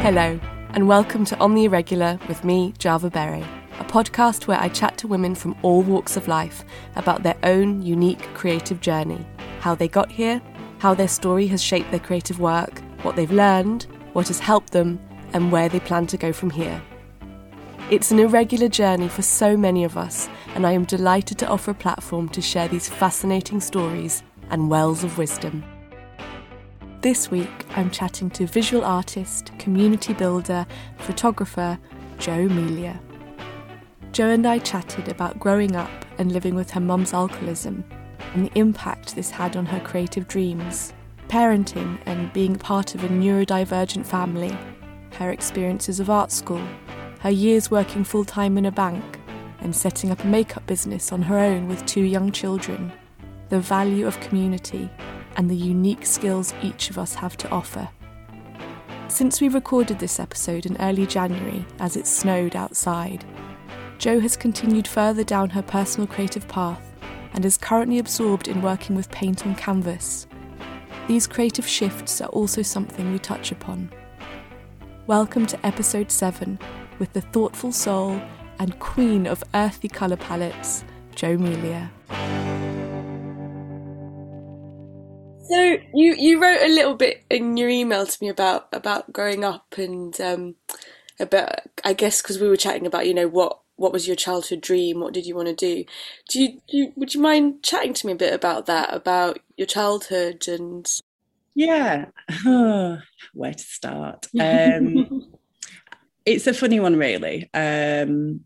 Hello, and welcome to On the Irregular with me, Java Berry, a podcast where I chat to women from all walks of life about their own unique creative journey, how they got here, how their story has shaped their creative work, what they've learned, what has helped them, and where they plan to go from here. It's an irregular journey for so many of us, and I am delighted to offer a platform to share these fascinating stories and wells of wisdom. This week, I'm chatting to visual artist, community builder, photographer Jo Melia. Jo and I chatted about growing up and living with her mum's alcoholism and the impact this had on her creative dreams, parenting and being part of a neurodivergent family, her experiences of art school, her years working full time in a bank, and setting up a makeup business on her own with two young children, the value of community and the unique skills each of us have to offer. Since we recorded this episode in early January as it snowed outside, Jo has continued further down her personal creative path and is currently absorbed in working with paint on canvas. These creative shifts are also something we touch upon. Welcome to episode 7 with the thoughtful soul and queen of earthy colour palettes, Jo Melia. So you you wrote a little bit in your email to me about about growing up and um, about I guess because we were chatting about you know what what was your childhood dream? What did you want to do? Do you, do you would you mind chatting to me a bit about that about your childhood and yeah. Where to start? Um, it's a funny one really. Um,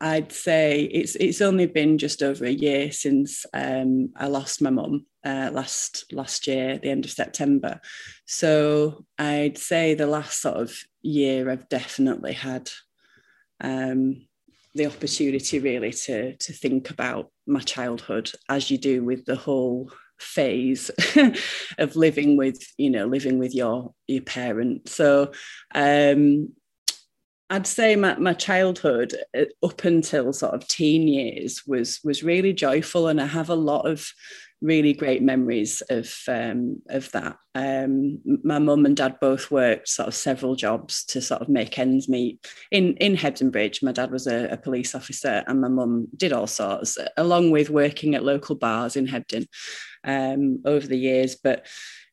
I'd say it's it's only been just over a year since um, I lost my mum uh, last last year, the end of September. So I'd say the last sort of year, I've definitely had um, the opportunity really to to think about my childhood, as you do with the whole phase of living with you know living with your your parent. So um, I'd say my, my childhood uh, up until sort of teen years was was really joyful, and I have a lot of really great memories of um, of that. Um, my mum and dad both worked sort of several jobs to sort of make ends meet. In in Hebden Bridge, my dad was a, a police officer, and my mum did all sorts, along with working at local bars in Hebden um, over the years. But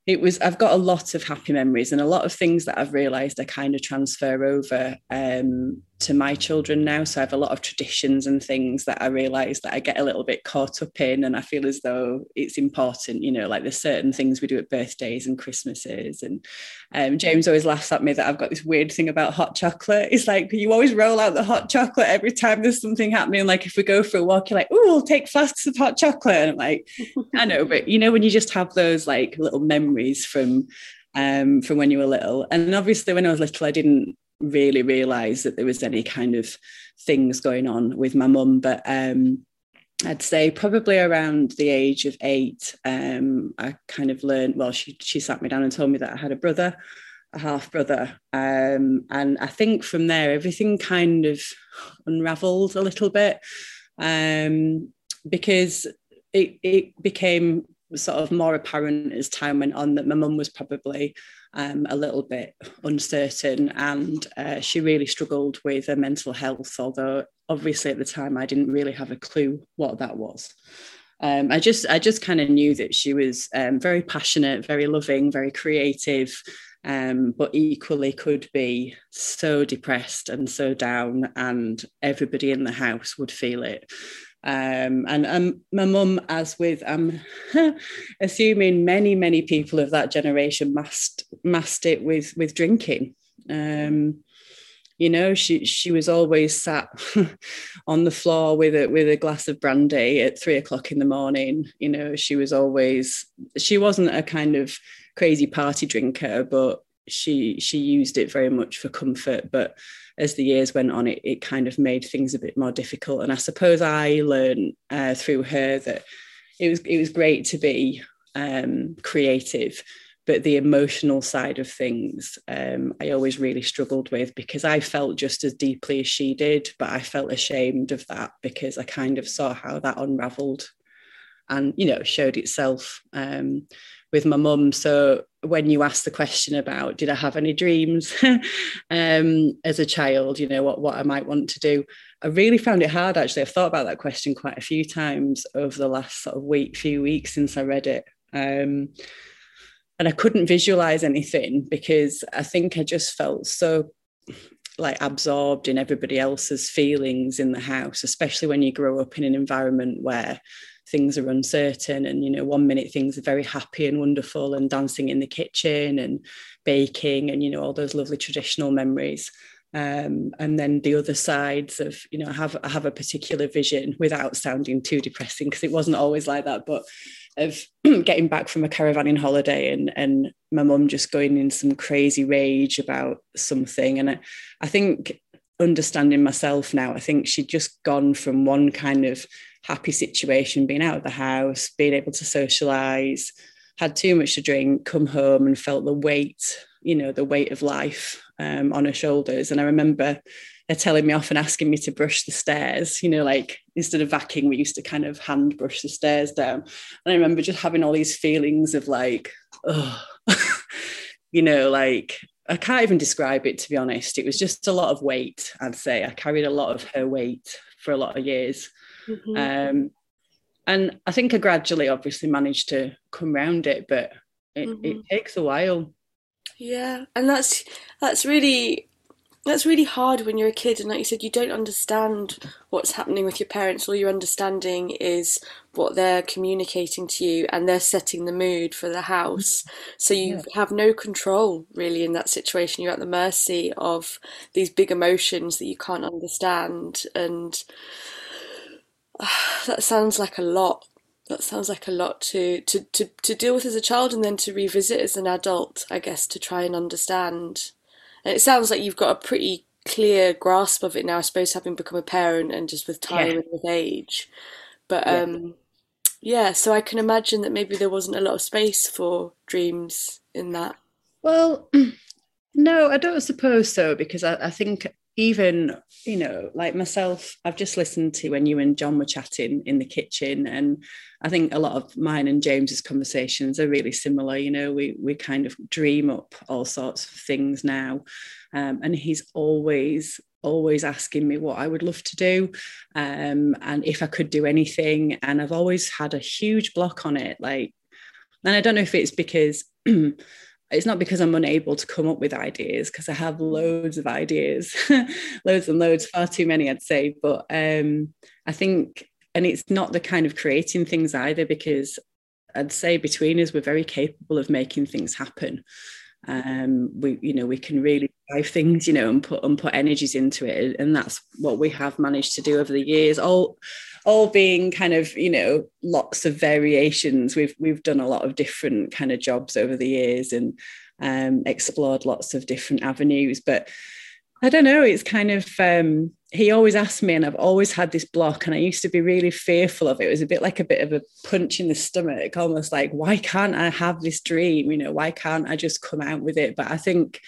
it was I've got a lot of happy memories and a lot of things that I've realized I kind of transfer over um, to my children now. So I have a lot of traditions and things that I realize that I get a little bit caught up in and I feel as though it's important, you know, like there's certain things we do at birthdays and Christmases. And um, James always laughs at me that I've got this weird thing about hot chocolate. It's like you always roll out the hot chocolate every time there's something happening. Like if we go for a walk, you're like, oh, we'll take flasks of hot chocolate. And I'm like, I know, but you know, when you just have those like little memories from um, from when you were little. And obviously, when I was little, I didn't really realize that there was any kind of things going on with my mum. But um, I'd say probably around the age of eight, um, I kind of learned. Well, she she sat me down and told me that I had a brother, a half brother, um, and I think from there everything kind of unravelled a little bit um, because it it became sort of more apparent as time went on that my mum was probably um, a little bit uncertain and uh, she really struggled with her mental health, although obviously at the time I didn't really have a clue what that was. Um, I just I just kind of knew that she was um, very passionate, very loving, very creative, um, but equally could be so depressed and so down, and everybody in the house would feel it. Um, and um, my mum, as with, I'm assuming many, many people of that generation masked, masked it with, with drinking. Um, you know, she she was always sat on the floor with a with a glass of brandy at three o'clock in the morning. You know, she was always she wasn't a kind of crazy party drinker, but she she used it very much for comfort. But as the years went on, it, it kind of made things a bit more difficult. And I suppose I learned uh, through her that it was it was great to be um, creative, but the emotional side of things um, I always really struggled with because I felt just as deeply as she did, but I felt ashamed of that because I kind of saw how that unravelled and you know showed itself um, with my mum. So when you ask the question about did I have any dreams um, as a child, you know, what, what I might want to do, I really found it hard actually. I've thought about that question quite a few times over the last sort of week, few weeks since I read it. Um, and I couldn't visualize anything because I think I just felt so like absorbed in everybody else's feelings in the house, especially when you grow up in an environment where things are uncertain and you know one minute things are very happy and wonderful and dancing in the kitchen and baking and you know all those lovely traditional memories. Um, and then the other sides of you know I have I have a particular vision without sounding too depressing because it wasn't always like that but of getting back from a caravanning holiday and and my mum just going in some crazy rage about something. And I, I think understanding myself now I think she'd just gone from one kind of happy situation being out of the house being able to socialize had too much to drink come home and felt the weight you know the weight of life um, on her shoulders and I remember they're telling me off and asking me to brush the stairs. You know, like instead of vacuuming, we used to kind of hand brush the stairs down. And I remember just having all these feelings of like, oh, you know, like I can't even describe it to be honest. It was just a lot of weight, I'd say. I carried a lot of her weight for a lot of years. Mm-hmm. Um, and I think I gradually obviously managed to come round it, but it, mm-hmm. it takes a while. Yeah, and that's that's really that's really hard when you're a kid and like you said you don't understand what's happening with your parents all you're understanding is what they're communicating to you and they're setting the mood for the house so you yeah. have no control really in that situation you're at the mercy of these big emotions that you can't understand and that sounds like a lot that sounds like a lot to, to, to, to deal with as a child and then to revisit as an adult, I guess, to try and understand and it sounds like you've got a pretty clear grasp of it now, I suppose, having become a parent and just with time yeah. and with age. But yeah. um, yeah, so I can imagine that maybe there wasn't a lot of space for dreams in that. Well, no, I don't suppose so, because I, I think even you know like myself i've just listened to when you and john were chatting in the kitchen and i think a lot of mine and james's conversations are really similar you know we we kind of dream up all sorts of things now um, and he's always always asking me what i would love to do um, and if i could do anything and i've always had a huge block on it like and i don't know if it's because it's not because I'm unable to come up with ideas because I have loads of ideas, loads and loads, far too many, I'd say. But um, I think, and it's not the kind of creating things either, because I'd say between us, we're very capable of making things happen. Um, we, you know, we can really drive things, you know, and put and put energies into it, and that's what we have managed to do over the years. All all being kind of you know lots of variations we've we've done a lot of different kind of jobs over the years and um, explored lots of different avenues but I don't know it's kind of um, he always asked me and I've always had this block and I used to be really fearful of it. It was a bit like a bit of a punch in the stomach almost like why can't I have this dream? You know why can't I just come out with it? But I think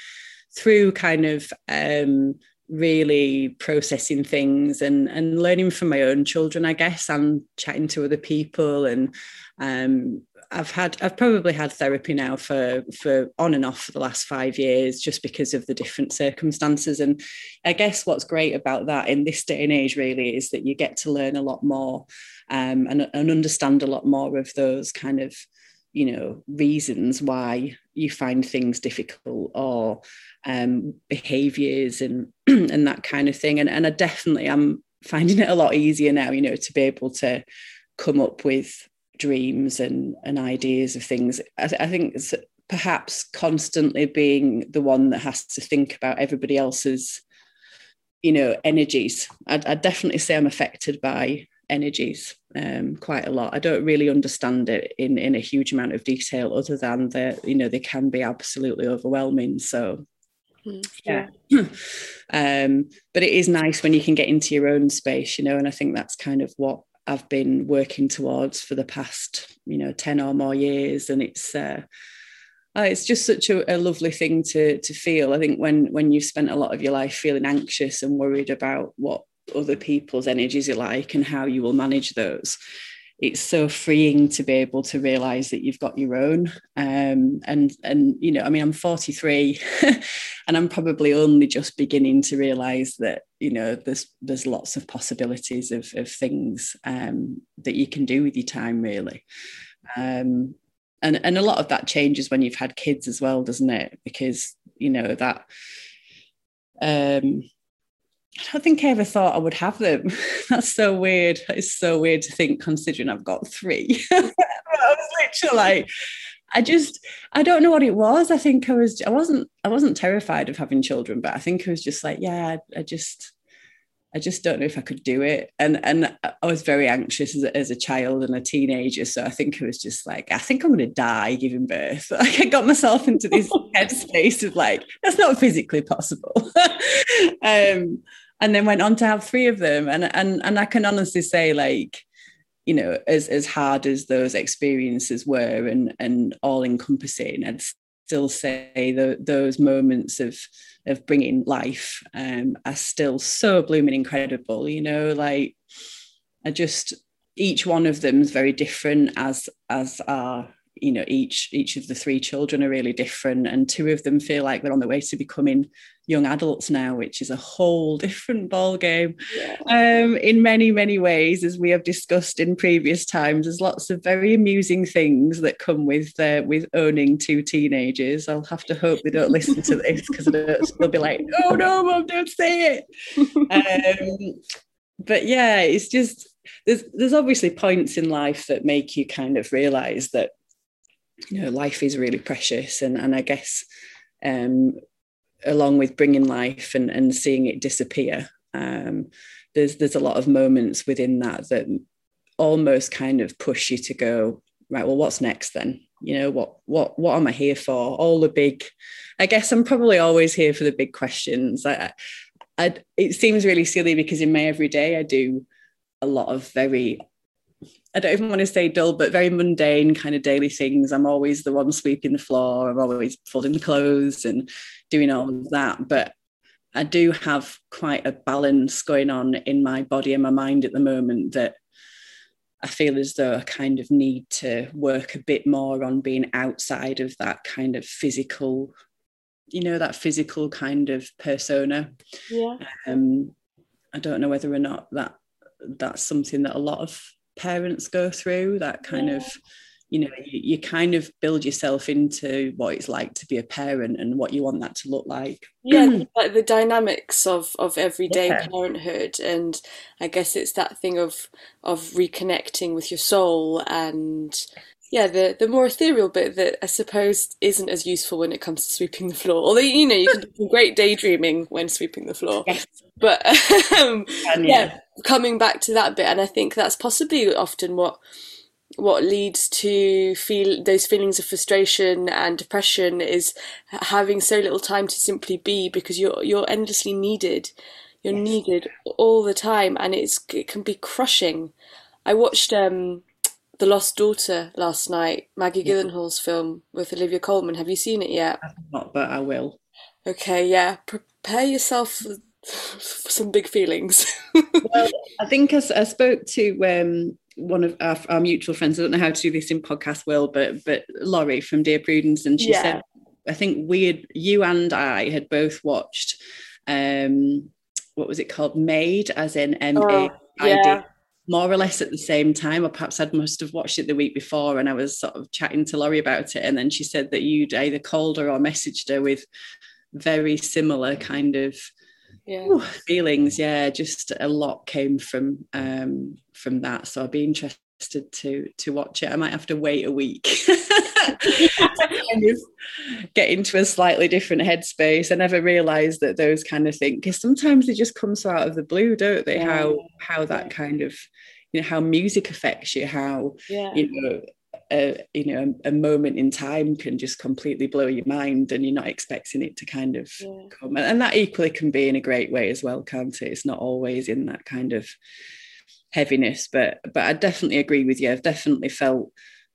through kind of um, really processing things and and learning from my own children i guess and chatting to other people and um, I've had I've probably had therapy now for for on and off for the last five years just because of the different circumstances. And I guess what's great about that in this day and age really is that you get to learn a lot more um, and, and understand a lot more of those kind of you know reasons why you find things difficult or um, behaviors and and that kind of thing. And, and i definitely am finding it a lot easier now you know to be able to come up with dreams and and ideas of things i, I think perhaps constantly being the one that has to think about everybody else's you know energies I'd, I'd definitely say i'm affected by energies um, quite a lot. I don't really understand it in in a huge amount of detail, other than that you know they can be absolutely overwhelming. So mm, yeah, um, but it is nice when you can get into your own space, you know, and I think that's kind of what I've been working towards for the past you know ten or more years, and it's. Uh, Oh, it's just such a, a, lovely thing to to feel. I think when when you've spent a lot of your life feeling anxious and worried about what other people's energies are like and how you will manage those it's so freeing to be able to realize that you've got your own. Um, and and you know i mean i'm 43 and i'm probably only just beginning to realize that you know there's there's lots of possibilities of, of things um, that you can do with your time really. Um, and and a lot of that changes when you've had kids as well doesn't it? Because you know that um I don't think I ever thought I would have them. That's so weird. It's so weird to think, considering I've got three. I was literally like, I just, I don't know what it was. I think I was, I wasn't, I wasn't terrified of having children, but I think I was just like, yeah, I, I just, I just don't know if I could do it. And and I was very anxious as a, as a child and a teenager. So I think I was just like, I think I'm going to die giving birth. Like I got myself into this headspace of like, that's not physically possible. um, and then went on to have three of them. And and and I can honestly say, like, you know, as as hard as those experiences were and and all encompassing, I'd still say that those moments of of bringing life um, are still so blooming incredible. You know, like I just each one of them is very different as as are you know each each of the three children are really different and two of them feel like they're on the way to becoming young adults now which is a whole different ball game yeah. um, in many many ways as we have discussed in previous times there's lots of very amusing things that come with uh, with owning two teenagers. I'll have to hope they don't listen to this because they'll be like oh no mom don't say it. Um, but yeah it's just there's there's obviously points in life that make you kind of realize that you know life is really precious. And and i guess um along with bringing life and and seeing it disappear um there's there's a lot of moments within that that almost kind of push you to go right well what's next then? You know what what what am i here for? All the big i guess i'm probably always here for the big questions. I i it seems really silly because in my everyday i do a lot of very I don't even want to say dull, but very mundane kind of daily things. I'm always the one sweeping the floor. I'm always folding the clothes and doing all of that. But I do have quite a balance going on in my body and my mind at the moment that I feel as though I kind of need to work a bit more on being outside of that kind of physical, you know, that physical kind of persona. Yeah. Um, I don't know whether or not that that's something that a lot of parents go through that kind yeah. of you know you, you, kind of build yourself into what it's like to be a parent and what you want that to look like yeah like the dynamics of of everyday yeah. parenthood and i guess it's that thing of of reconnecting with your soul and yeah, the the more ethereal bit that I suppose isn't as useful when it comes to sweeping the floor. Although you know you can do some great daydreaming when sweeping the floor. Yes. But um, and, yeah. yeah, coming back to that bit, and I think that's possibly often what what leads to feel those feelings of frustration and depression is having so little time to simply be because you're you're endlessly needed. You're yes. needed all the time, and it's it can be crushing. I watched um the Lost Daughter last night, Maggie Gyllenhaal's film with Olivia Colman. Have you seen it yet? not, but I will. Okay, yeah. Prepare yourself for, for some big feelings. well, I think I, I spoke to um, one of our, our, mutual friends. I don't know how to do this in podcast world, but but Laurie from Dear Prudence, and she yeah. said, I think we had, you and I had both watched. Um, what was it called? Made, as in M A I D more or less at the same time, or perhaps I must have watched it the week before and I was sort of chatting to Laurie about it. And then she said that you'd either called her or messaged her with very similar kind of yeah. ooh, feelings. Yeah, just a lot came from um, from that. So I'd be interested to to watch it. I might have to wait a week kind of get into a slightly different headspace. I never realised that those kind of things because sometimes they just come so out of the blue, don't they? Yeah. How how that yeah. kind of you know how music affects you, how yeah. you know a, you know a, moment in time can just completely blow your mind and you're not expecting it to kind of yeah. come and, and, that equally can be in a great way as well can't it it's not always in that kind of heaviness but but i definitely agree with you i've definitely felt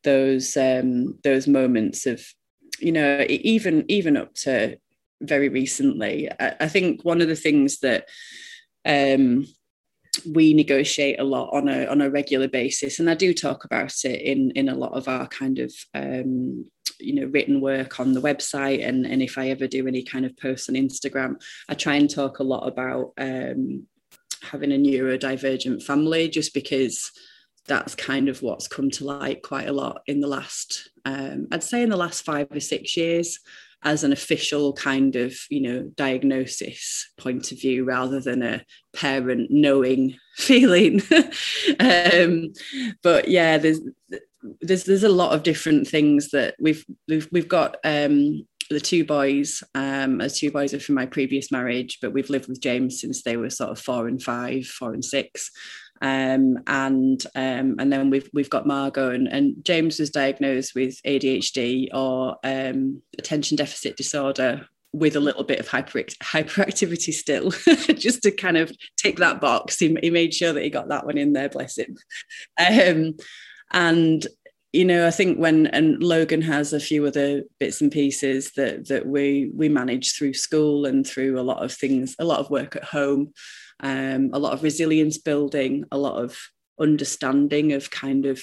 those um those moments of you know even even up to very recently I, I think one of the things that um we negotiate a lot on a on a regular basis, and I do talk about it in in a lot of our kind of um, you know written work on the website, and and if I ever do any kind of post on Instagram, I try and talk a lot about um, having a neurodivergent family, just because that's kind of what's come to light quite a lot in the last um, I'd say in the last five or six years as an official kind of you know diagnosis point of view rather than a parent knowing feeling. Um, but yeah there's there's there's a lot of different things that we've we've, we've got um, the two boys um as two boys are from my previous marriage but we've lived with james since they were sort of four and five four and six um, and um, and then we've we've got Margot and, and James was diagnosed with ADHD or um, attention deficit disorder with a little bit of hyper, hyperactivity still, just to kind of tick that box. He, he, made sure that he got that one in there, bless him. Um, and you know, I think when and Logan has a few other bits and pieces that that we we manage through school and through a lot of things, a lot of work at home um, a lot of resilience building, a lot of understanding of kind of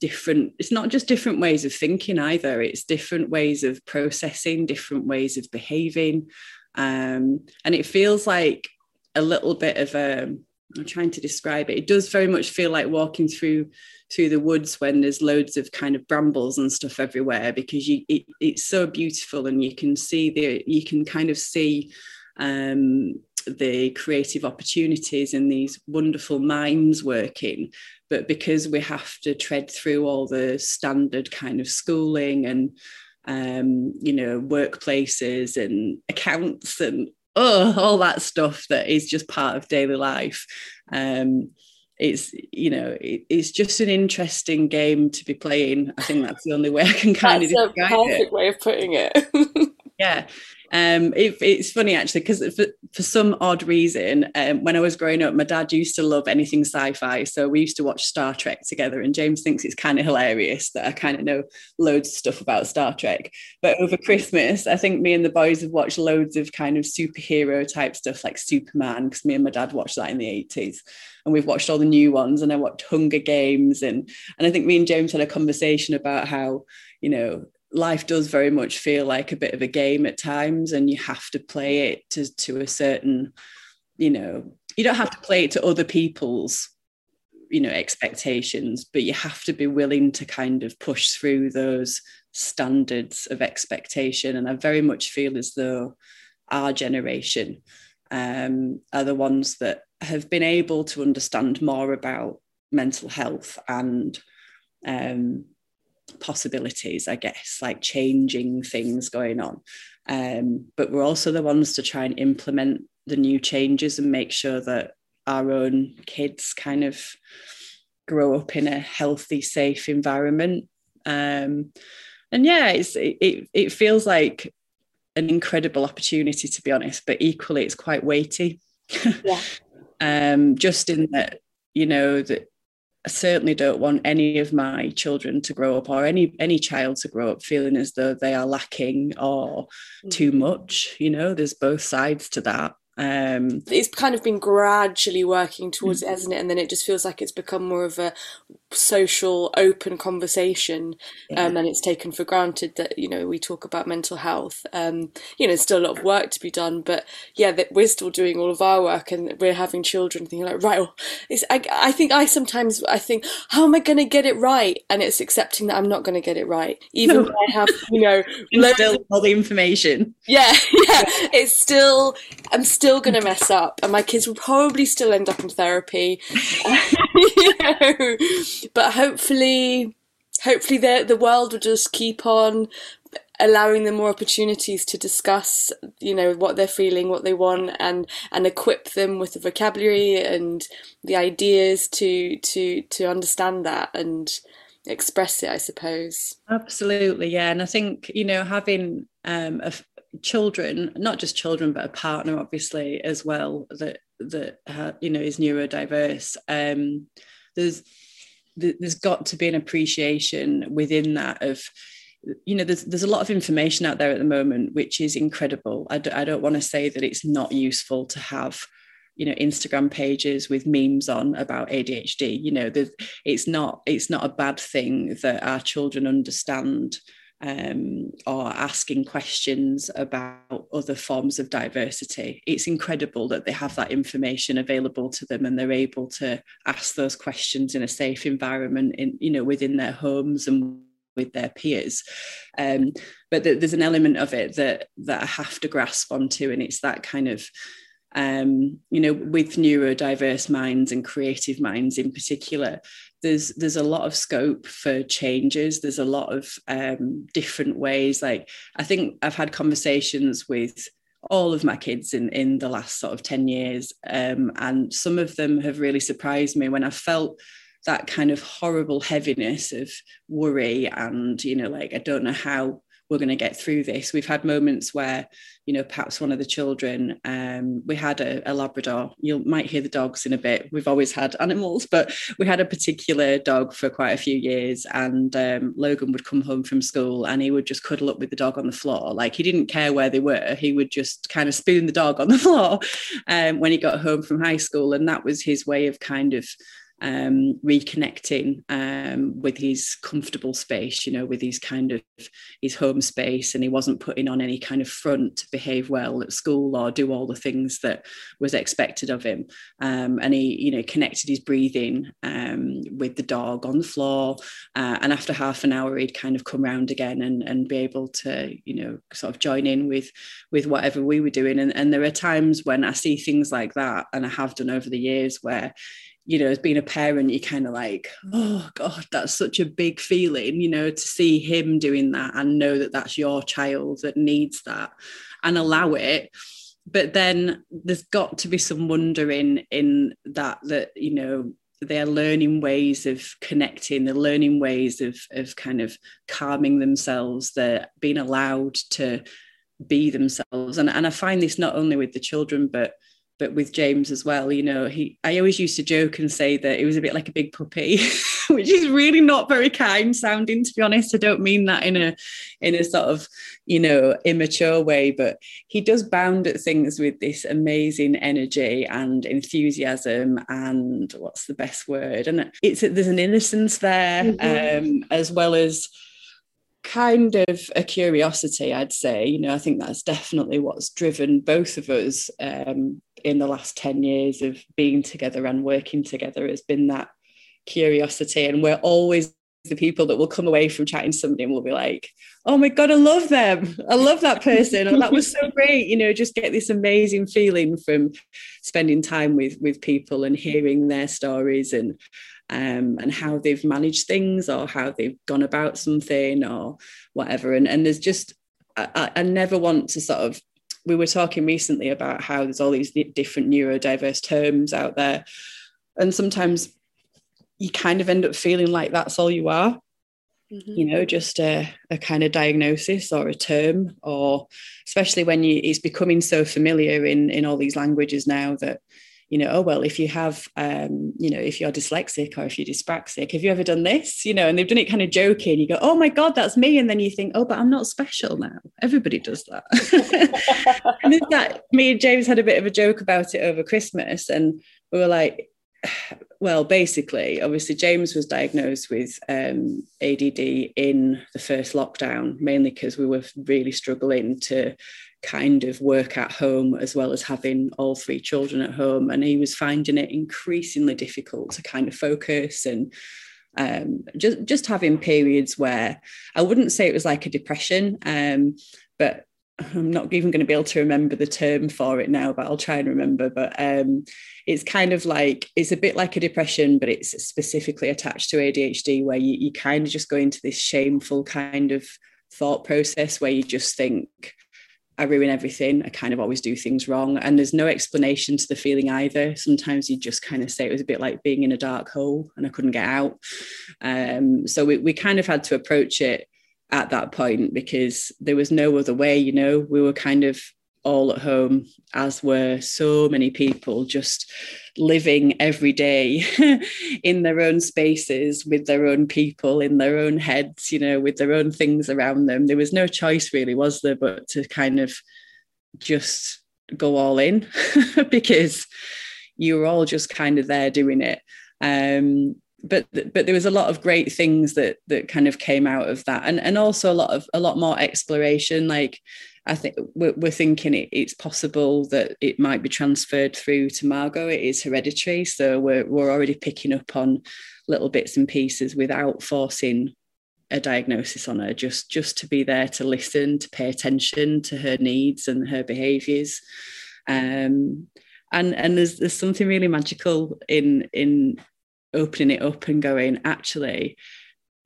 different it's not just different ways of thinking either it's different ways of processing different ways of behaving. Um, and it feels like a little bit of a i'm trying to describe it it does very much feel like walking through through the woods when there's loads of kind of brambles and stuff everywhere because you it, it's so beautiful and you can see the you can kind of see um, the creative opportunities and these wonderful minds working. But because we have to tread through all the standard kind of schooling and um, you know workplaces and accounts and oh all that stuff that is just part of daily life um, it's you know it, it's just an interesting game to be playing. I think that's the only way i can kind that's of describe a perfect it. way of putting it. Yeah um, it, it's funny actually because for, for some odd reason, um, when I was growing up, my dad used to love anything sci-fi, so we used to watch Star Trek together. And James thinks it's kind of hilarious that I kind of know loads of stuff about Star Trek. But over Christmas, I think me and the boys have watched loads of kind of superhero type stuff like Superman, because me and my dad watched that in the eighties and we've watched all the new ones and I watched Hunger Games and and I think me and James had a conversation about how you know life does very much feel like a bit of a game at times and you have to play it to, to a certain you know you don't have to play it to other people's you know expectations but you have to be willing to kind of push through those standards of expectation. And i very much feel as though our generation um, are the ones that have been able to understand more about mental health and um, possibilities, I guess, like changing things going on. Um, but we're also the ones to try and implement the new changes and make sure that our own kids kind of grow up in a healthy, safe environment. Um, and yeah, it's, it, it feels like an incredible opportunity, to be honest, but equally it's quite weighty. Yeah. um, just in that, you know, that I certainly don't want any of my children to grow up or any any child to grow up feeling as though they are lacking or too mm-hmm. much. You know, there's both sides to that. Um, it's kind of been gradually working towards mm-hmm. it, hasn't it? And then it just feels like it's become more of a social, open conversation, um, and it's taken for granted that you know we talk about mental health. Um, you know, there's still a lot of work to be done, but yeah, that we're still doing all of our work, and we're having children thinking like, right, well, it's, I, I think I sometimes I think, how am I going to get it right? And it's accepting that I'm not going to get it right, even no. I have you know still all the information. Yeah, yeah, it's still I'm still going to mess up, and my kids will probably still end up in therapy. you know, but hopefully, hopefully the the world will just keep on allowing them more opportunities to discuss you know what they're feeling what they want and and equip them with the vocabulary and the ideas to to to understand that and express it i suppose. Absolutely yeah and i think you know having um a, children not just children but a partner obviously as well that that uh, you know is neurodiverse um there's there's got to be an appreciation within that of you know there's there's a lot of information out there at the moment which is incredible. I d- I don't want to say that it's not useful to have you know instagram pages with memes on about adhd you know it's not it's not a bad thing that our children understand um, or asking questions about other forms of diversity. It's incredible that they have that information available to them and they're able to ask those questions in a safe environment in you know within their homes and with their peers. Um, but th- there's an element of it that that I have to grasp onto, and it's that kind of um, you know, with neurodiverse minds and creative minds in particular, there's there's a lot of scope for changes. There's a lot of um, different ways. Like I think I've had conversations with all of my kids in in the last sort of 10 years um, and some of them have really surprised me when i felt that kind of horrible heaviness of worry and you know like i don't know how we're going to get through this. We've had moments where, you know, perhaps one of the children, um, we had a, a, Labrador. You might hear the dogs in a bit. We've always had animals, but we had a particular dog for quite a few years. And um, Logan would come home from school and he would just cuddle up with the dog on the floor. Like he didn't care where they were. He would just kind of spoon the dog on the floor um, when he got home from high school. And that was his way of kind of um, reconnecting um, with his comfortable space, you know, with his kind of his home space, and he wasn't putting on any kind of front to behave well at school or do all the things that was expected of him. Um, and he, you know, connected his breathing um, with the dog on the floor, uh, and after half an hour, he'd kind of come round again and and be able to, you know, sort of join in with with whatever we were doing. And, and there are times when I see things like that, and I have done over the years where you know, as being a parent, you kind of like, oh God, that's such a big feeling, you know, to see him doing that and know that that's your child that needs that and allow it. But then there's got to be some wonder in in that that you know they're learning ways of connecting they're learning ways of of kind of calming themselves they're being allowed to be themselves and, and i find this not only with the children but but with James as well, you know, he I always used to joke and say that it was a bit like a big puppy, which is really not very kind sounding, to be honest. I don't mean that in a in a sort of, you know, immature way, but he does bound at things with this amazing energy and enthusiasm and what's the best word? And it's there's an innocence there, mm-hmm. um, as well as kind of a curiosity, I'd say. You know, I think that's definitely what's driven both of us um, in the last 10 years of being together and working together has been that curiosity. And we're always the people that will come away from chatting to somebody and will be like, oh my God, I love them. I love that person. or that was so great. You know, just get this amazing feeling from spending time with with people and hearing their stories and um, and how they've managed things or how they've gone about something or whatever. And, and there's just, I, I never want to sort of, we were talking recently about how there's all these different neurodiverse terms out there. And sometimes you kind of end up feeling like that's all you are. Mm-hmm. you know just a, a kind of diagnosis or a term or especially when you it's becoming so familiar in in all these languages now that you know, oh, well, if you have, um, you know, if you're dyslexic or if you're dyspraxic, have you ever done this? You know, and they've done it kind of joking. You go, oh my God, that's me. And then you think, oh, but I'm not special now. Everybody does that. and that me and James had a bit of a joke about it over Christmas. And we were like, well, basically, obviously, James was diagnosed with um, ADD in the first lockdown, mainly because we were really struggling to kind of work at home as well as having all three children at home. And he was finding it increasingly difficult to kind of focus and um, just just having periods where I wouldn't say it was like a depression, um, but I'm not even going to be able to remember the term for it now, but I'll try and remember. But um, it's kind of like it's a bit like a depression, but it's specifically attached to ADHD, where you, you kind of just go into this shameful kind of thought process where you just think, I ruin everything. I kind of always do things wrong. And there's no explanation to the feeling either. Sometimes you just kind of say it was a bit like being in a dark hole and I couldn't get out. Um, so we, we kind of had to approach it at that point because there was no other way, you know, we were kind of all at home, as were so many people just living every day in their own spaces with their own people in their own heads, you know, with their own things around them. There was no choice, really, was there, but to kind of just go all in because you were all just kind of there doing it. Um, but but there was a lot of great things that that kind of came out of that, and and also a lot of a lot more exploration. Like I think we're, we're thinking it, it's possible that it might be transferred through to Margot. It is hereditary, so we're we're already picking up on little bits and pieces without forcing a diagnosis on her. Just just to be there to listen, to pay attention to her needs and her behaviours. Um, and and there's there's something really magical in in opening it up and going actually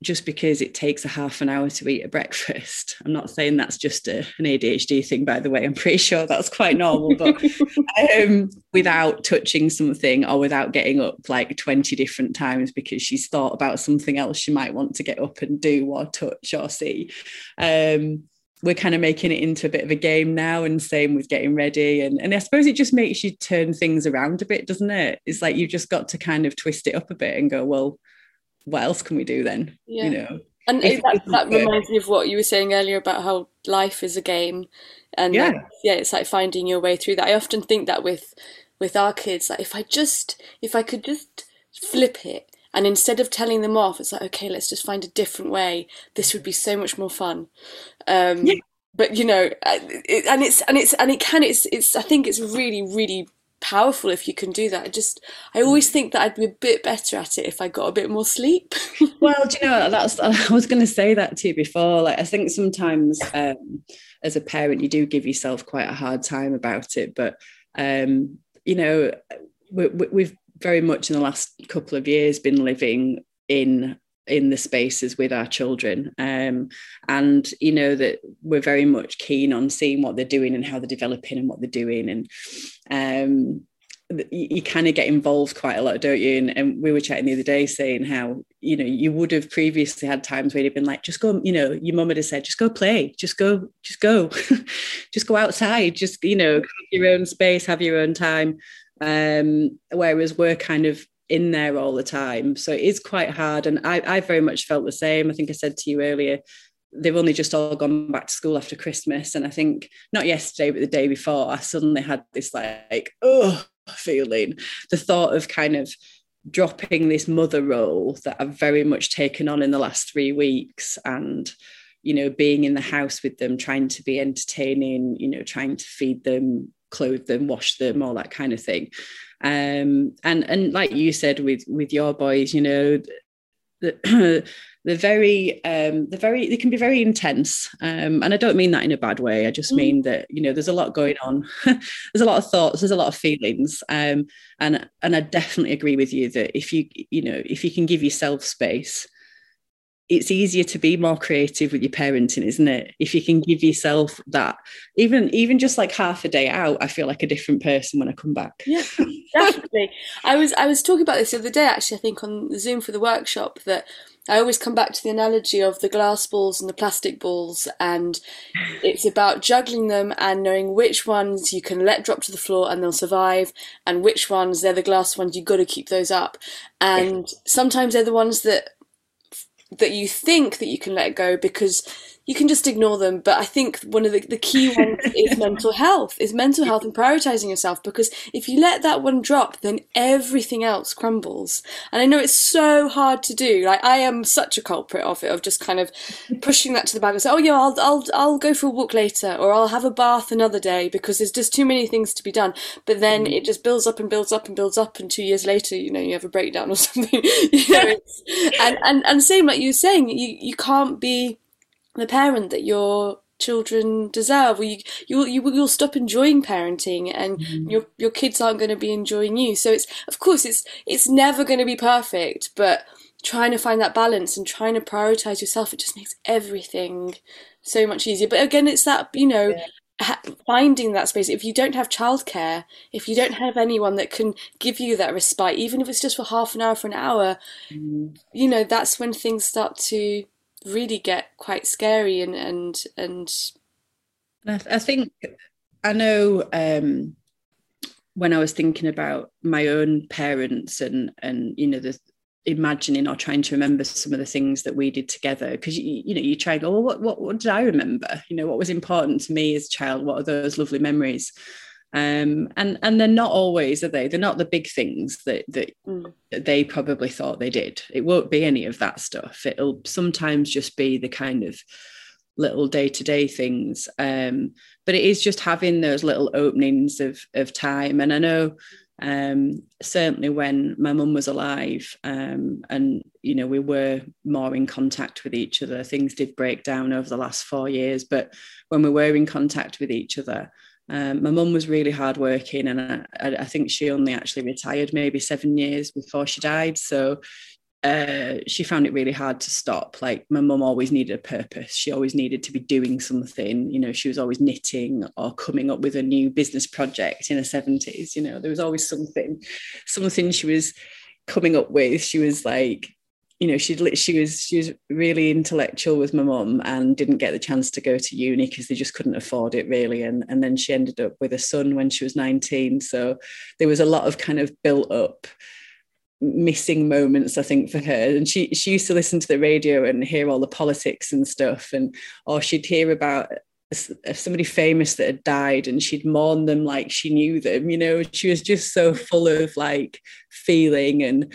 just because it takes a half an hour to eat a breakfast. I'm not saying that's just a, an ADHD thing, by the way. I'm pretty sure that's quite normal, but um, without touching something or without getting up like 20 different times because she's thought about something else she might want to get up and do or touch or see. Um, we're kind of making it into a bit of a game now and same with getting ready and, and i suppose it just makes you turn things around a bit doesn't it it's like you've just got to kind of twist it up a bit and go well what else can we do then? Yeah. You know. And that, that reminds me of what you were saying earlier about how life is a game, and yeah, yeah, it's like finding your way through that. I often think that with with our kids, like if I just if I could just flip it, and instead of telling them off, it's like okay, let's just find a different way. This would be so much more fun. Um, yeah. But you know, it, and it's and it's and it can it's it's I think it's really really powerful if you can do that. I just, I always think that I'd be a bit better at it if I got a bit more sleep. well, do you know that's I was going to say that to you before. Like I think sometimes um, as a parent you do give yourself quite a hard time about it, but um, you know we, we've very much in the last couple of years been living in in the spaces with our children. Um, and you know that we're very much keen on seeing what they're doing and how they're developing and what they're doing. And um, you, you kind of get involved quite a lot don't you? And, and, we were chatting the other day saying how you know you would have previously had times where you'd been like just go you know your mum would have said just go play just go just go just go outside just you know have your own space have your own time. Um, whereas we're kind of in there all the time. So it is quite hard. And I, I very much felt the same. I think I said to you earlier, they've only just all gone back to school after Christmas. And I think not yesterday, but the day before, I suddenly had this like, oh, feeling. The thought of kind of dropping this mother role that I've very much taken on in the last three weeks and you know being in the house with them trying to be entertaining you know trying to feed them clothe them wash them all that kind of thing um, and and like you said with with your boys, you know, the, they're very um, they're very they can be very intense, um, and I don't mean that in a bad way. I just mm. mean that you know there's a lot going on, there's a lot of thoughts, there's a lot of feelings, um, and and I definitely agree with you that if you you know if you can give yourself space it's easier to be more creative with your parenting isn't it? If you can give yourself that even even just like half a day out i feel like a different person when i come back. Yeah definitely. I was i was talking about this the other day actually i think on zoom for the workshop that i always come back to the analogy of the glass balls and the plastic balls and it's about juggling them and knowing which ones you can let drop to the floor and they'll survive and which ones they're the glass ones you've got to keep those up. And sometimes they're the ones that that you think that you can let go because you can just ignore them. But I think one of the, the key ones is mental health, is mental health and prioritizing yourself. Because if you let that one drop, then everything else crumbles. And I know it's so hard to do. Like I am such a culprit of it, of just kind of pushing that to the back and say, oh yeah, I'll, I'll, I'll go for a walk later or I'll have a bath another day because there's just too many things to be done. But then mm. it just builds up and builds up and builds up. And two years later, you know, you have a breakdown or something. you know, and, and, and same like you were saying, you, you can't be, the parent that your children deserve or you you you will stop enjoying parenting and mm-hmm. your your kids aren't going to be enjoying you so it's of course it's it's never going to be perfect but trying to find that balance and trying to prioritize yourself it just makes everything so much easier but again it's that you know yeah. Ha- finding that space if you don't have childcare if you don't have anyone that can give you that respite even if it's just for half an hour for an hour mm. you know that's when things start to really get quite scary and and and. I, think I know um, when I was thinking about my own parents and and you know the imagining or trying to remember some of the things that we did together because you, you know you try and go well, what, what what did I remember you know what was important to me as a child what are those lovely memories Um, and and they're not always, are they? They're not the big things that that, Mm. that they probably thought they did. It won't be any of that stuff. It'll sometimes just be the kind of little day-to-day things. Um, but it is just having those little openings of of time. And I know um, certainly when my mum was alive um, and you know we were more in contact with each other things did break down over the last four years but when we were in contact with each other um, my mum was really hardworking and I, I think she only actually retired maybe seven years before she died so uh, she found it really hard to stop. Like my mum always needed a purpose. She always needed to be doing something. You know, she was always knitting or coming up with a new business project in her seventies. You know, there was always something, something she was coming up with. She was like, you know, she she was she was really intellectual with my mum and didn't get the chance to go to uni because they just couldn't afford it really. And and then she ended up with a son when she was nineteen. So there was a lot of kind of built up missing moments i think for her and she she used to listen to the radio and hear all the politics and stuff and or she'd hear about somebody famous that had died and she'd mourn them like she knew them you know? She was just so full of like feeling and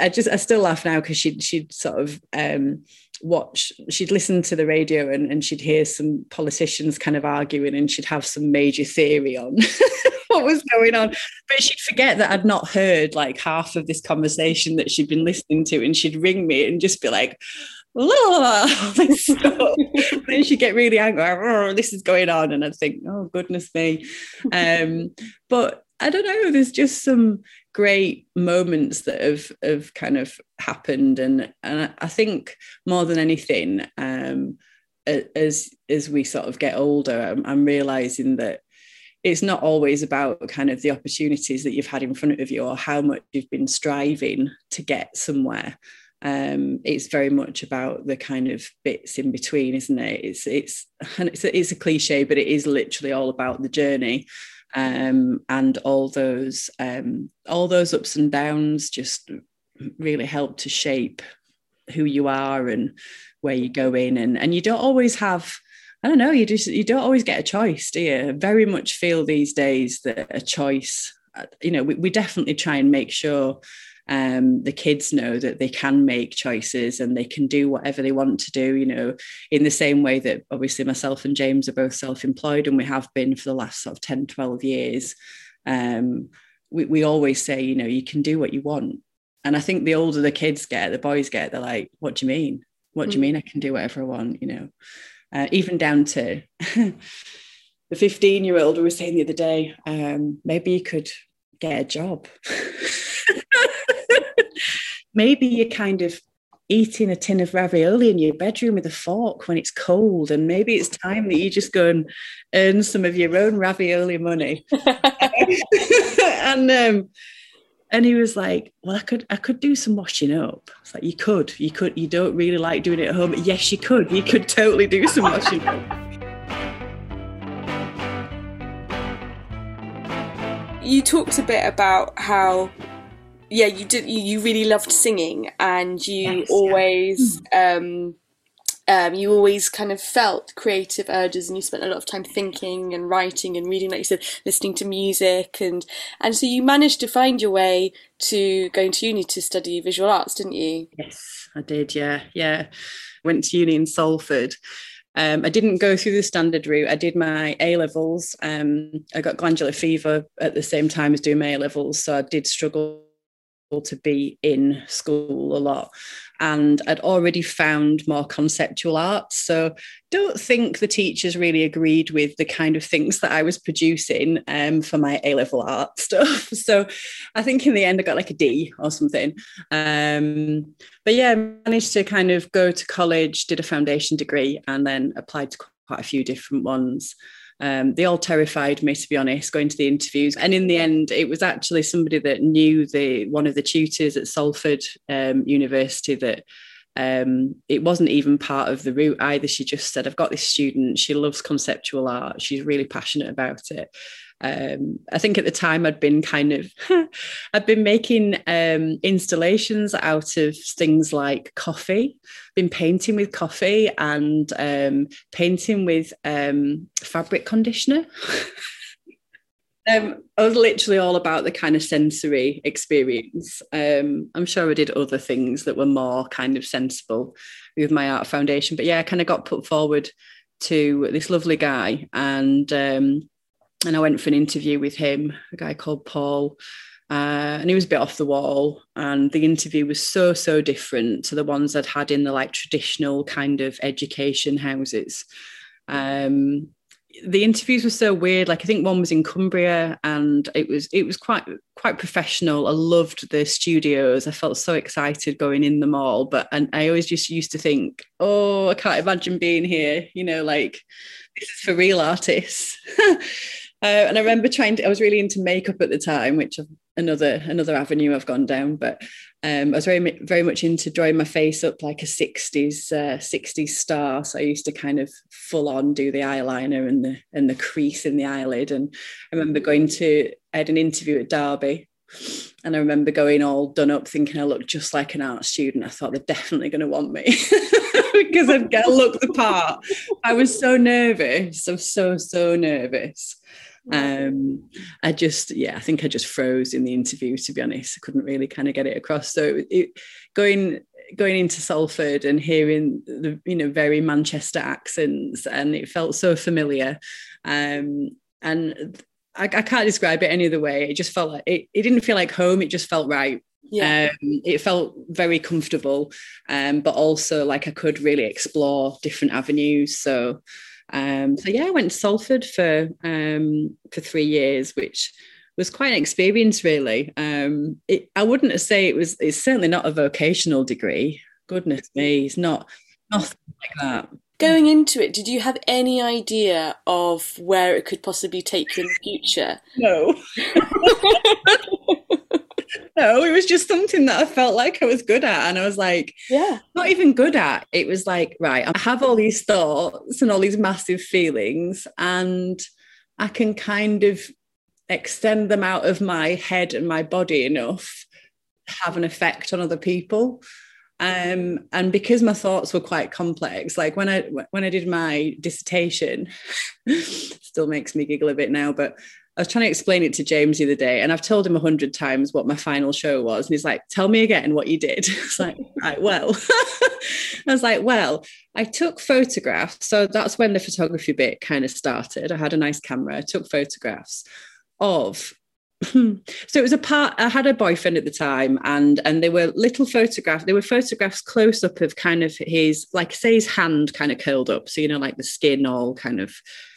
i just i still laugh now because she'd she'd sort of um watch she'd listen to the radio and, and she'd hear some politicians kind of arguing and she'd have some major theory on what was going on. But she'd forget that i'd not heard like half of this conversation that she'd been listening to and she'd ring me and just be like then she'd get really angry oh, this is going on and i'd think oh goodness me. Um, but i don't know there's just some great moments that have have kind of happened and and I think more than anything um, as as we sort of get older I'm, I'm, realizing that it's not always about kind of the opportunities that you've had in front of you or how much you've been striving to get somewhere um, it's very much about the kind of bits in between isn't it? It's it's and it's, it's a cliche but it is literally all about the journey. Um, and all those um, all those ups and downs just really help to shape who you are and where you go in and and you don't always have I don't know you just you don't always get a choice do you? Very much feel these days that a choice you know we, we definitely try and make sure um, the kids know that they can make choices and they can do whatever they want to do, you know, in the same way that obviously myself and James are both self employed and we have been for the last sort of 10, 12 years. Um, we, we always say, you know, you can do what you want. And I think the older the kids get, the boys get, they're like, what do you mean? What do you mean I can do whatever I want? You know, uh, even down to the 15 year old we were saying the other day, um, maybe you could get a job. maybe you're kind of eating a tin of ravioli in your bedroom with a fork when it's cold and maybe it's time that you just go and earn some of your own ravioli money. And um and he was like well i could i could do some washing up. It's like you could you could you don't really like doing it at home. Yes you could you could totally do some washing up. You talked a bit about how yeah you did you, you really loved singing and you yes, always yeah. um, um, you always kind of felt creative urges and you spent a lot of time thinking and writing and reading like you said listening to music and and so you managed to find your way to going to uni to study visual arts didn't you yes i did yeah yeah went to uni in salford um, I didn't go through the standard route. I did my A levels. Um, I got glandular fever at the same time as doing my A levels, so I did struggle to be in school a lot and I'd already found more conceptual art. So don't think the teachers really agreed with the kind of things that I was producing um, for my A level art stuff. So I think in the end I got like a D or something. Um, but yeah, managed to kind of go to college, did a foundation degree, and then applied to quite a few different ones. Um, they all terrified me, to be honest, going to the interviews. And in the end, it was actually somebody that knew the one of the tutors at Salford um, University that um, it wasn't even part of the route either. She just said, I've got this student, she loves conceptual art, she's really passionate about it um, I think at the time I'd been kind of I'd been making um, installations out of things like coffee, been painting with coffee and um, painting with um, fabric conditioner. Um, I was literally all about the kind of sensory experience. Um, I'm sure I did other things that were more kind of sensible with my art foundation, but yeah, I kind of got put forward to this lovely guy, and um, and I went for an interview with him, a guy called Paul. Uh, and he was a bit off the wall and the interview was so so different to the ones i'd had in the like traditional kind of education houses. Um, the interviews were so weird like i think one was in cumbria and it was it was quite quite professional. I loved the studios. I felt so excited going in them all but and i always just used to think oh i can't imagine being here you know like this is for real artists Uh, and I remember trying to, I was really into makeup at the time, which another another avenue I've gone down. But um, I was very very much into drawing my face up like a 60s uh, 60s star. So I used to kind of full on do the eyeliner and the and the crease in the eyelid. And I remember going to I had an interview at Derby. And I remember going all done up, thinking I looked just like an art student. I thought they're definitely going to want me because I'd get look the part. I was so nervous. I was so so nervous um i just yeah i think i just froze in the interview to be honest. I couldn't really kind of get it across. So it, going going into salford and hearing the you know very manchester accents and it felt so familiar. Um and I, I can't describe it any other way. It just felt like it, it didn't feel like home it just felt right. Yeah. Um, it felt very comfortable, um, but also like I could really explore different avenues. So um, so yeah, I went to Salford for um, for three years, which was quite an experience, really. Um, it, I wouldn't say it was. It's certainly not a vocational degree. Goodness me, it's not nothing like that. Going into it, did you have any idea of where it could possibly take you in the future? No. no, it was just something that I felt like I was good at. And I was like, yeah, not even good at. It was like, right, I have all these thoughts and all these massive feelings, and I can kind of extend them out of my head and my body enough to have an effect on other people. Um, and because my thoughts were quite complex, like when I when I did my dissertation, still makes me giggle a bit now, but I was trying to explain it to James the other day, and I've told him a hundred times what my final show was. And he's like, Tell me again what you did. It's like, right, well, I was like, Well, I took photographs. So that's when the photography bit kind of started. I had a nice camera, I took photographs of so it was a part i had a boyfriend at the time and and they were little photographs they were photographs close up of kind of his like say his hand kind of curled up so you know like the skin all kind of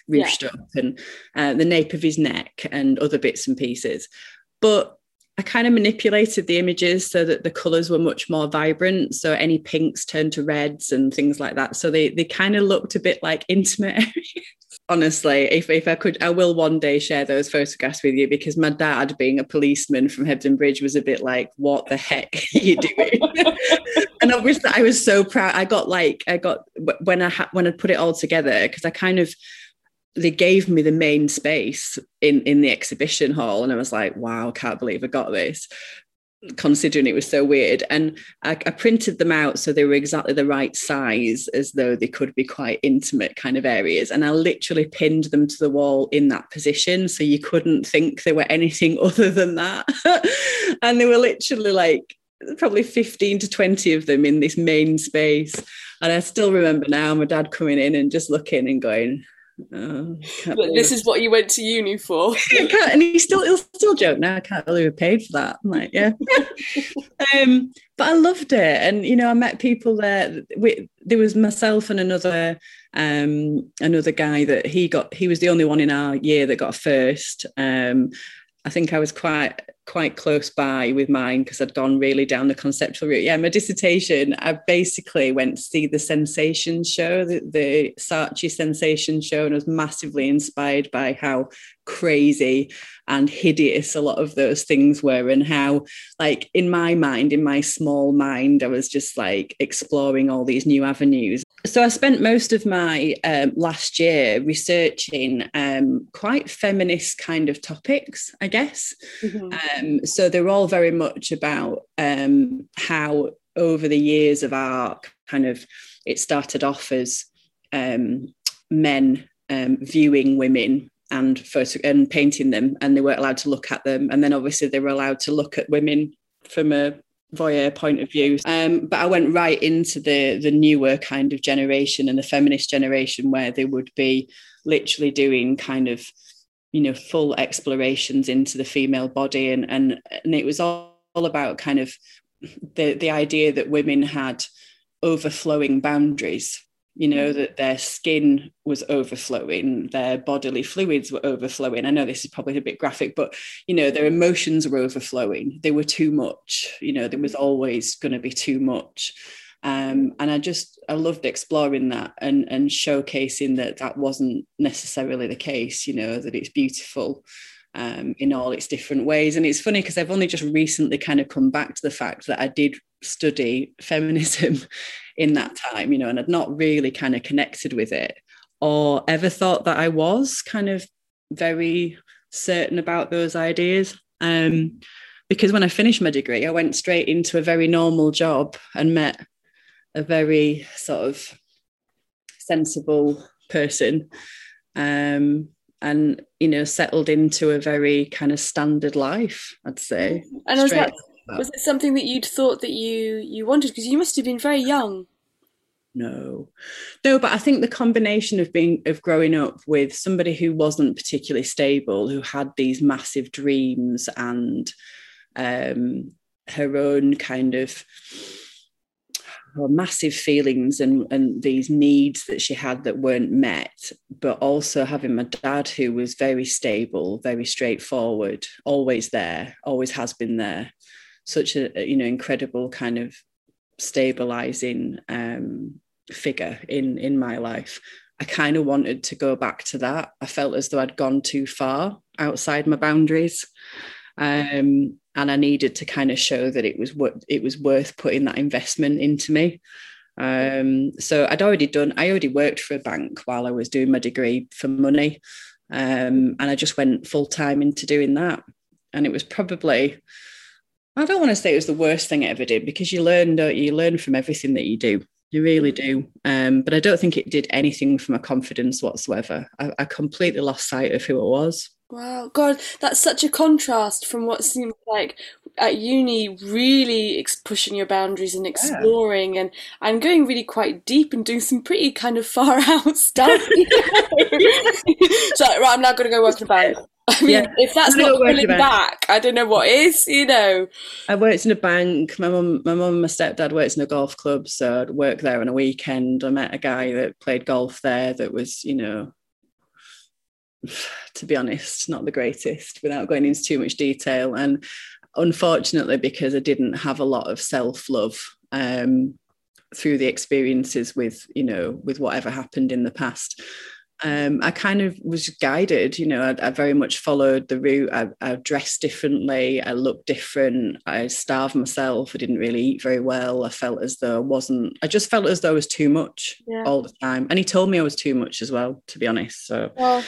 ruched yeah. up and uh, the nape of his neck and other bits and pieces. But I kind of manipulated the images so that the colors were much more vibrant. So any pinks turned to reds and things like that. So they they kind of looked a bit like intimate areas. Honestly, if, if I could, I will one day share those photographs with you because my dad, being a policeman from Hebden Bridge, was a bit like, "What the heck are you doing?" and obviously, I was so proud. I got like, I got when I ha- when I put it all together because I kind of they gave me the main space in in the exhibition hall and i was like wow can't believe i got this considering it was so weird. And I, I, printed them out so they were exactly the right size as though they could be quite intimate kind of areas. And i literally pinned them to the wall in that position so you couldn't think they were anything other than that. And they were literally like probably 15 to 20 of them in this main space. And i still remember now my dad coming in and just looking and going Oh, this is what you went to uni for. and he still he'll still joke now. I can't believe I paid for that. I'm like, yeah. um, but I loved it, and you know, I met people there. We, there was myself and another um, another guy that he got. He was the only one in our year that got a first. Um, I think I was quite quite close by with mine because I'd gone really down the conceptual route. Yeah, my dissertation, I basically went to see the Sensation show, the, the Saatchi Sensation show, and was massively inspired by how crazy and hideous a lot of those things were, and how, like, in my mind, in my small mind, I was just like exploring all these new avenues so I spent most of my um, last year researching um, quite feminist kind of topics, I guess. Mm-hmm. Um, so they're all very much about um, how over the years of art, kind of, it started off as um, men um, viewing women and photo and painting them, and they weren't allowed to look at them. And then obviously they were allowed to look at women from a voyeur point of view. Um, but I went right into the the newer kind of generation and the feminist generation where they would be literally doing kind of you know full explorations into the female body and and and it was all, all about kind of the the idea that women had overflowing boundaries you know that their skin was overflowing their bodily fluids were overflowing. I know this is probably a bit graphic but you know their emotions were overflowing. They were too much you know there was always going to be too much. Um, and i just i loved exploring that and and showcasing that that wasn't necessarily the case you know that it's beautiful um, in all its different ways. And it's funny because i've only just recently kind of come back to the fact that i did study feminism in that time, you know, and I'd not really kind of connected with it or ever thought that I was kind of very certain about those ideas. Um, because when I finished my degree, I went straight into a very normal job and met a very sort of sensible person. Um, and you know settled into a very kind of standard life i'd say and was that. Was it something that you'd thought that you you wanted? Because you must have been very young. No. No but i think the combination of being of growing up with somebody who wasn't particularly stable who had these massive dreams and um, her own kind of massive feelings and, and these needs that she had that weren't met, but also having my dad who was very stable, very straightforward, always there, always has been there. Such a you know incredible kind of stabilizing um, figure in in my life. I kind of wanted to go back to that. I felt as though i'd gone too far outside my boundaries um, and i needed to kind of show that it was what it was worth putting that investment into me. Um, so i'd already done i already worked for a bank while i was doing my degree for money um, and i just went full time into doing that. And it was probably I don't want to say it was the worst thing I ever did because you learn, don't you? You learn from everything that you do. You really do. Um, but I don't think it did anything for my confidence whatsoever. I, I, completely lost sight of who I was. Wow, God, that's such a contrast from what seems like at uni really ex- pushing your boundaries and exploring yeah. and and going really quite deep and doing some pretty kind of far out stuff. so right, I'm now going to go work in a bank. I mean, yeah. if that's not pulling back, I don't know what is, you know. I worked in a bank. My mum, my mum and my stepdad worked in a golf club, so I'd work there on a weekend. I met a guy that played golf there that was, you know, to be honest, not the greatest without going into too much detail. And unfortunately, because I didn't have a lot of self-love um, through the experiences with, you know, with whatever happened in the past, um, I kind of was guided, you know, I, I very much followed the route. I, I, dressed differently, I looked different, I starved myself, I didn't really eat very well. I felt as though I wasn't, I just felt as though I was too much yeah. all the time. And he told me I was too much as well, to be honest. So, well,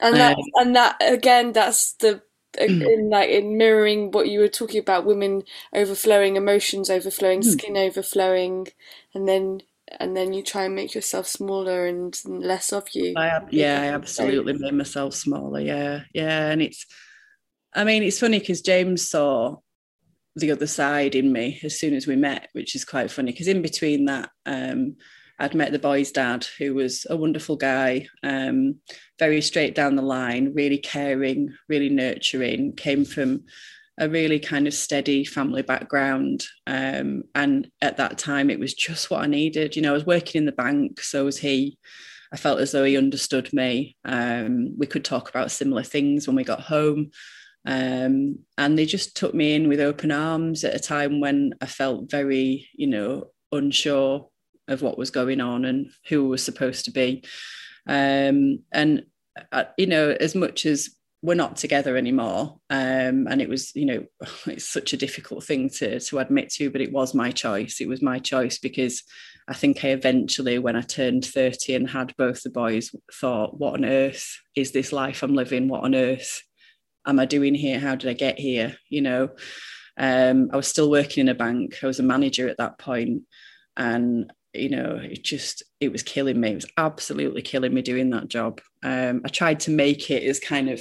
and that, um, and that again, that's the in like in mirroring what you were talking about women overflowing emotions overflowing hmm. skin overflowing and then and then you try and make yourself smaller and less of you. I, yeah, I absolutely made myself smaller. Yeah, yeah, and it's. I mean, it's funny because James saw the other side in me as soon as we met, which is quite funny because in between that, um, I'd met the boy's dad, who was a wonderful guy, um, very straight down the line, really caring, really nurturing, came from a really kind of steady family background. Um, and at that time, it was just what I needed. You know, I was working in the bank, so was he. I felt as though he understood me. Um, we could talk about similar things when we got home. Um, and they just took me in with open arms at a time when I felt very, you know, unsure of what was going on and who was supposed to be. Um, and, uh, you know, as much as we're not together anymore. Um, and it was, you know, it's such a difficult thing to, to admit to, but it was my choice. It was my choice because I think I eventually, when I turned 30 and had both the boys, thought, what on earth is this life I'm living? What on earth am I doing here? How did I get here? You know, um, I was still working in a bank. I was a manager at that point, and you know, it just it was killing me. It was absolutely killing me doing that job. Um, I tried to make it as kind of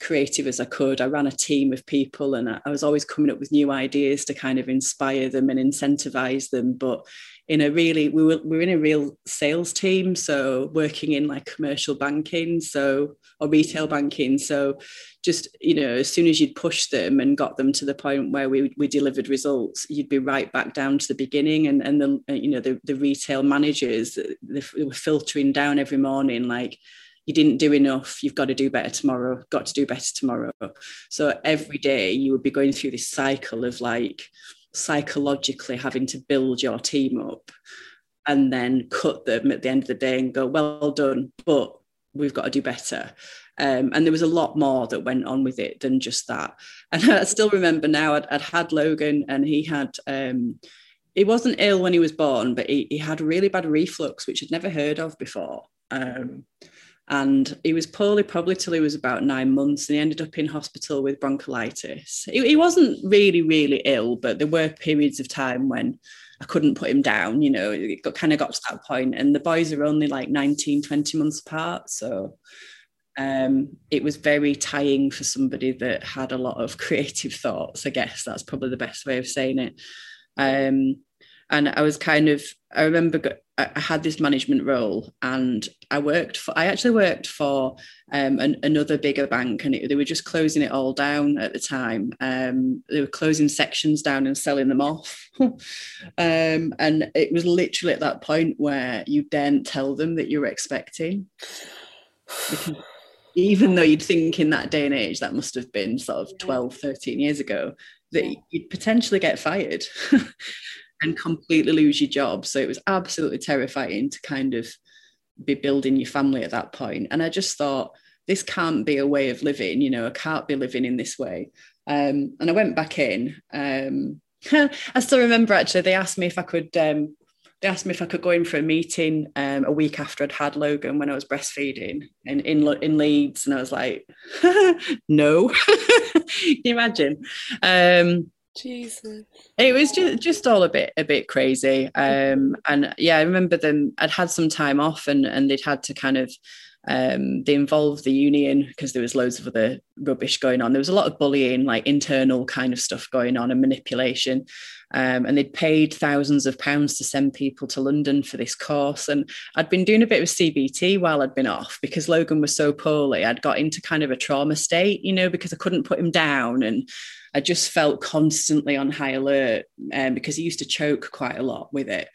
creative as I could. I ran a team of people and I, I was always coming up with new ideas to kind of inspire them and incentivize them. But in a really, we were, we were in a real sales team. So working in like commercial banking, so, or retail mm-hmm. banking. So just, you know, as soon as you'd push them and got them to the point where we, we delivered results, you'd be right back down to the beginning. And, and the, you know, the, the retail managers, they were filtering down every morning, like, you didn't do enough you've got to do better tomorrow got to do better tomorrow. So every day you would be going through this cycle of like psychologically having to build your team up and then cut them at the end of the day and go well done but we've got to do better. Um, and there was a lot more that went on with it than just that. And i still remember now i'd, I'd had logan and he had um, he wasn't ill when he was born but he, he had really bad reflux which i'd never heard of before. Um, and he was poorly probably till he was about nine months and he ended up in hospital with bronchiolitis. He, he, wasn't really really ill but there were periods of time when i couldn't put him down you know it got, kind of got to that point. And the boys are only like 19 20 months apart so um, it was very tying for somebody that had a lot of creative thoughts i guess. That's probably the best way of saying it. Um, and I was kind of I remember I had this management role and I worked for I actually worked for um, an, another bigger bank and it, they were just closing it all down at the time. Um, they were closing sections down and selling them off. Um, and it was literally at that point where you daren't tell them that you were expecting. Even though you'd think in that day and age that must have been sort of 12 13 years ago that you'd potentially get fired and completely lose your job. So it was absolutely terrifying to kind of be building your family at that point. And I just thought, this can't be a way of living, you know, I can't be living in this way. Um, and I went back in. Um, I still remember actually, they asked me if I could. Um, they asked me if I could go in for a meeting um, a week after I'd had Logan when I was breastfeeding in in, in Leeds, and I was like, "No." Can you imagine? Jesus. It was just just all a bit a bit crazy. Um, and yeah, I remember them. I'd had some time off, and and they'd had to kind of um, they involved the union because there was loads of other rubbish going on. There was a lot of bullying, like internal kind of stuff going on, and manipulation. Um, and they'd paid thousands of pounds to send people to London for this course. And I'd been doing a bit of CBT while I'd been off because Logan was so poorly. I'd got into kind of a trauma state, you know, because I couldn't put him down and I just felt constantly on high alert um, because he used to choke quite a lot with it.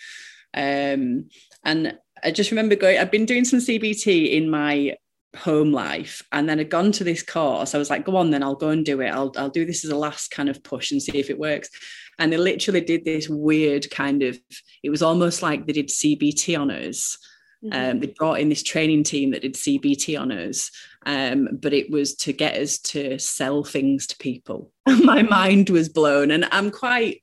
Um, and I just remember going, I've been doing some CBT in my home life and then I'd gone to this course. I was like, go on then, I'll go and do it. I'll, I'll do this as a last kind of push and see if it works. And they literally did this weird kind of, it was almost like they did CBT on us. Mm-hmm. Um, they brought in this training team that did CBT on us, um, but it was to get us to sell things to people. My mind was blown, and I'm quite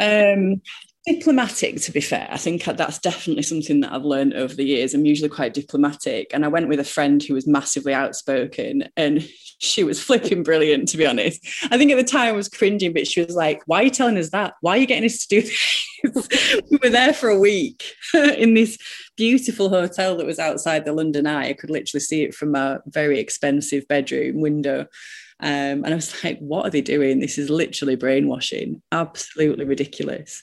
um, diplomatic to be fair. I think that's definitely something that i've learned over the years. I'm usually quite diplomatic and i went with a friend who was massively outspoken and she was flipping brilliant to be honest. I think at the time i was cringing but she was like why are you telling us that? Why are you getting us to do this? We were there for a week in this beautiful hotel that was outside the london eye. I could literally see it from a very expensive bedroom window. Um, and I was like, what are they doing? This is literally brainwashing, absolutely ridiculous.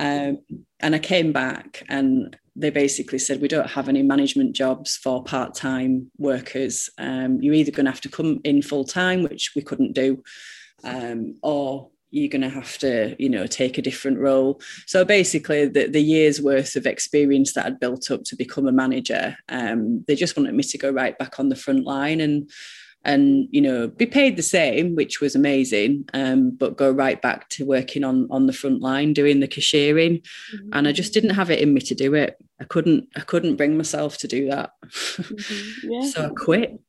Um, and I came back and they basically said, we don't have any management jobs for part time workers. Um, you're either going to have to come in full time, which we couldn't do, um, or you're going to have to, you know, take a different role. So basically, the, the year's worth of experience that I'd built up to become a manager, um, they just wanted me to go right back on the front line. And and you know be paid the same which was amazing um, but go right back to working on on the front line doing the cashiering mm-hmm. and i just didn't have it in me to do it i couldn't i couldn't bring myself to do that mm-hmm. yeah. so i quit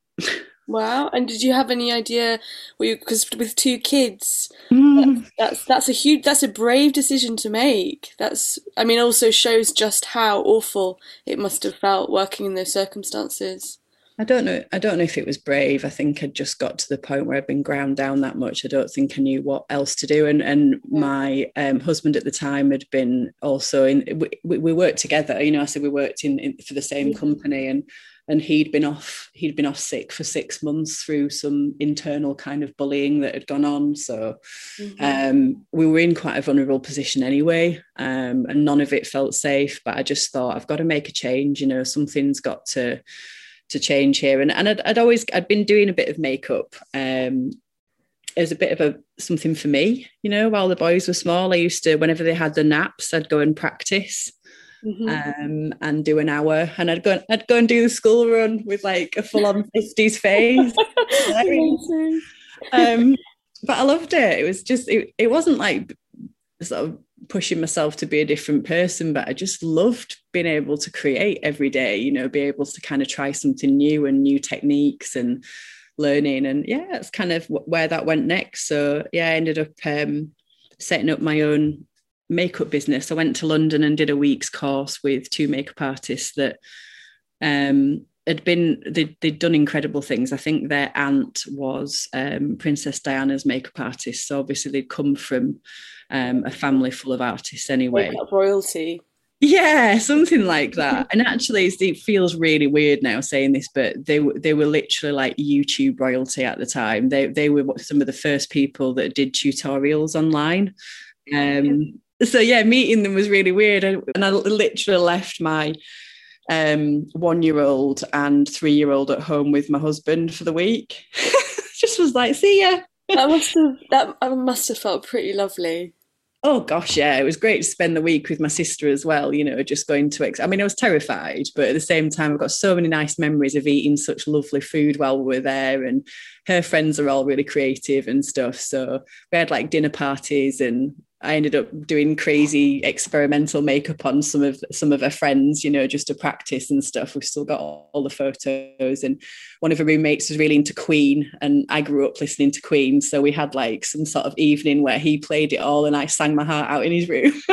wow and did you have any idea because with two kids mm. that's that's a huge that's a brave decision to make that's i mean also shows just how awful it must have felt working in those circumstances I don't know. I don't know if it was brave. I think I'd just got to the point where I'd been ground down that much. I don't think I knew what else to do. And and my um, husband at the time had been also in. We, we worked together. You know, I said we worked in, in for the same company, and and he'd been off he'd been off sick for six months through some internal kind of bullying that had gone on so mm-hmm. um, we were in quite a vulnerable position anyway um, and none of it felt safe but i just thought i've got to make a change you know something's got to to change here and, and I'd, I'd always i'd been doing a bit of makeup um, as a bit of a something for me you know while the boys were small i used to whenever they had the naps i'd go and practice mm-hmm. um, and do an hour. And I'd go, I'd go and do the school run with like a full on 50s face. um, but I loved it. It was just, it, it wasn't like sort of pushing myself to be a different person, but I just loved being able to create every day, you know, be able to kind of try something new and new techniques and learning. And yeah, that's kind of where that went next. So yeah, I ended up um, setting up my own makeup business. I went to London and did a week's course with two makeup artists that um, had been they'd, they'd, done incredible things. I think their aunt was um, Princess Diana's makeup artist, so obviously they'd come from um, a family full of artists anyway. Royalty. Yeah, something like that. and actually, it feels really weird now saying this, but they they were literally like YouTube royalty at the time. They they were some of the first people that did tutorials online. Um, so yeah, meeting them was really weird. And, I literally left my um, one year old and three year old at home with my husband for the week. Just was like, see ya. that must have that must have felt pretty lovely. Oh gosh, yeah, it was great to spend the week with my sister as well. You know, just going to. Ex- I mean, I was terrified, but at the same time, I've got so many nice memories of eating such lovely food while we were there, and her friends are all really creative and stuff. So we had like dinner parties and I ended up doing crazy experimental makeup on some of some of her friends, you know, just to practice and stuff. We've still got all the photos, and one of her roommates was really into Queen, and I grew up listening to Queen, so we had like some sort of evening where he played it all, and I sang my heart out in his room.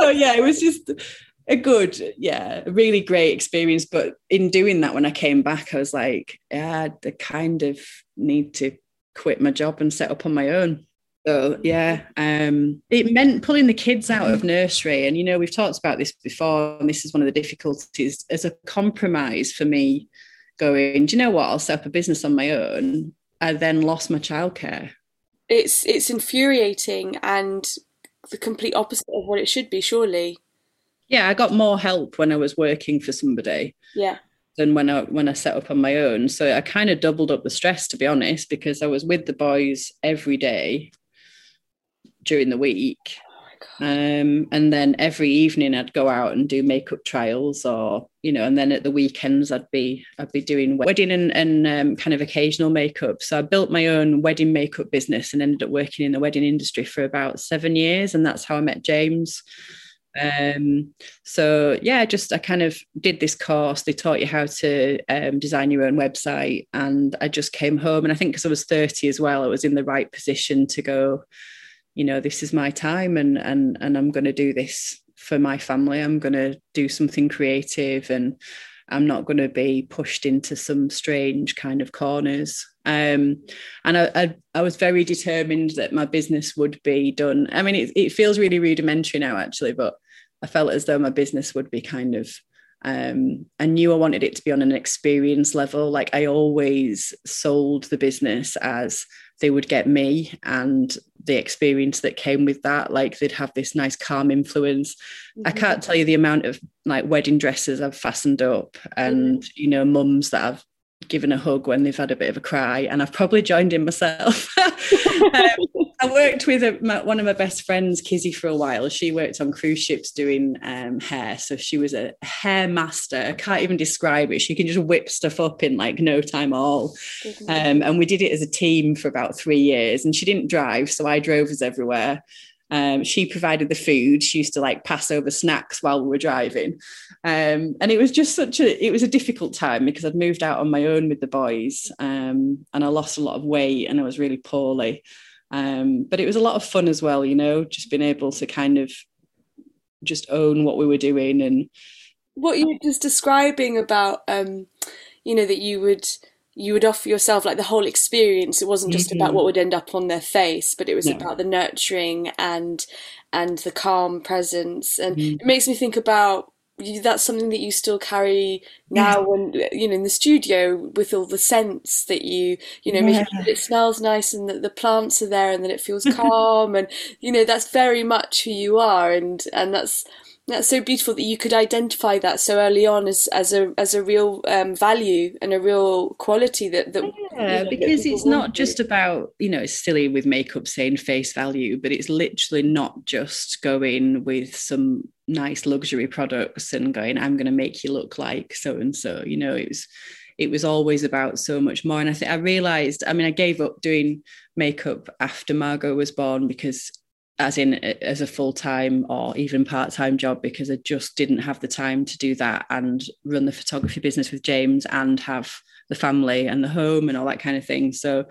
so yeah, it was just a good, yeah, really great experience. But in doing that, when I came back, I was like, yeah, I kind of need to quit my job and set up on my own. So yeah, um, it meant pulling the kids out of nursery, and you know we've talked about this before, and this is one of the difficulties as a compromise for me. Going, do you know what? I'll set up a business on my own. I then lost my childcare. It's it's infuriating and the complete opposite of what it should be, surely. Yeah, I got more help when I was working for somebody. Yeah than when I when I set up on my own. So I kind of doubled up the stress to be honest, because I was with the boys every day during the week. Oh um, and then every evening I'd go out and do makeup trials or, you know, and then at the weekends I'd be I'd be doing wedding and, and um, kind of occasional makeup. So I built my own wedding makeup business and ended up working in the wedding industry for about seven years. And that's how I met James. Um, so yeah, just I kind of did this course. They taught you how to um, design your own website, and I just came home. And I think because I was 30 as well, I was in the right position to go you know this is my time and and and i'm going to do this for my family. I'm going to do something creative and i'm not going to be pushed into some strange kind of corners. Um, and I, I, I was very determined that my business would be done. I mean it, it feels really rudimentary now actually but i felt as though my business would be kind of um, I knew I wanted it to be on an experience level. Like I always sold the business as they would get me and the experience that came with that. Like they'd have this nice calm influence. Mm-hmm. I can't tell you the amount of like wedding dresses I've fastened up and, mm-hmm. you know, mums that I've given a hug when they've had a bit of a cry. And I've probably joined in myself. um, I worked with a, my, one of my best friends, Kizzy, for a while. She worked on cruise ships doing um, hair. So she was a hair master. I can't even describe it. She can just whip stuff up in like no time at all. Um, and we did it as a team for about three years. And she didn't drive. So I drove us everywhere. Um, she provided the food. She used to like pass over snacks while we were driving. Um, and it was just such a, it was a difficult time because I'd moved out on my own with the boys um, and I lost a lot of weight and I was really poorly. Um, but it was a lot of fun as well, you know, just being able to kind of just own what we were doing and what you were just describing about um, you know that you would you would offer yourself like the whole experience it wasn't just mm-hmm. about what would end up on their face but it was about the nurturing and and the calm presence and mm-hmm. it makes me think about that's something that you still carry now when you know in the studio with all the scents that you you know yeah. making it smells nice and that the plants are there and that it feels calm and you know that's very much who you are and and that's that's so beautiful that you could identify that so early on as, as a as a real um, value and a real quality that that yeah you know, because it's not just about you know it's silly with makeup saying face value but it's literally not just going with some nice luxury products and going I'm going to make you look like so and so you know it was it was always about so much more. And I think I realized I mean I gave up doing makeup after Margot was born because as in as a full-time or even part-time job because I just didn't have the time to do that and run the photography business with James and have the family and the home and all that kind of thing so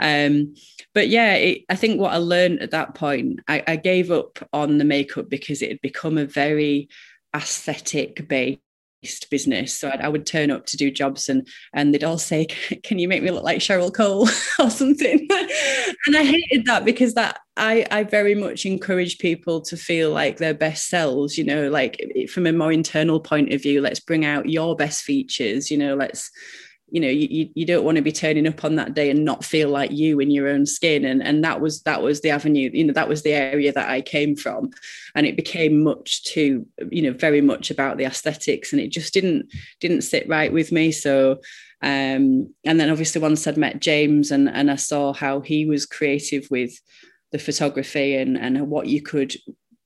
um but yeah it, I think what I learned at that point I, I gave up on the makeup because it had become a very aesthetic based business. So I'd, I would turn up to do jobs and and they'd all say, "Can you make me look like Cheryl Cole or something?" and I hated that because that I I very much encourage people to feel like their best selves. You know, like from a more internal point of view, let's bring out your best features. You know, let's you know you, you don't want to be turning up on that day and not feel like you in your own skin. And and that was that was the avenue you know that was the area that I came from. And it became much too you know very much about the aesthetics and it just didn't didn't sit right with me. So um and then obviously once I'd met James and and I saw how he was creative with the photography and and what you could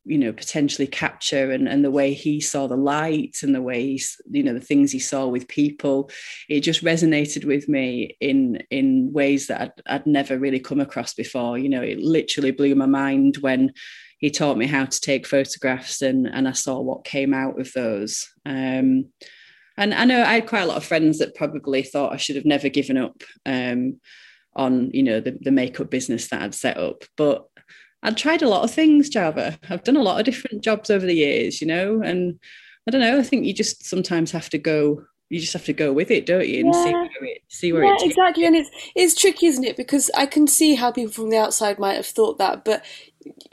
you know potentially capture and, and the way he saw the light and the way he you know the things he saw with people it just resonated with me in in ways that I'd, I'd never really come across before. You know it literally blew my mind when he taught me how to take photographs and and I saw what came out of those. Um, and I know I had quite a lot of friends that probably thought I should have never given up um, on you know the, the makeup business that I'd set up but I'd tried a lot of things, Java. I've done a lot of different jobs over the years, you know, and I don't know. I think you just sometimes have to go. You just have to go with it, don't you, and yeah. see where it see where yeah, it exactly. And it's it's tricky, isn't it? Because I can see how people from the outside might have thought that, but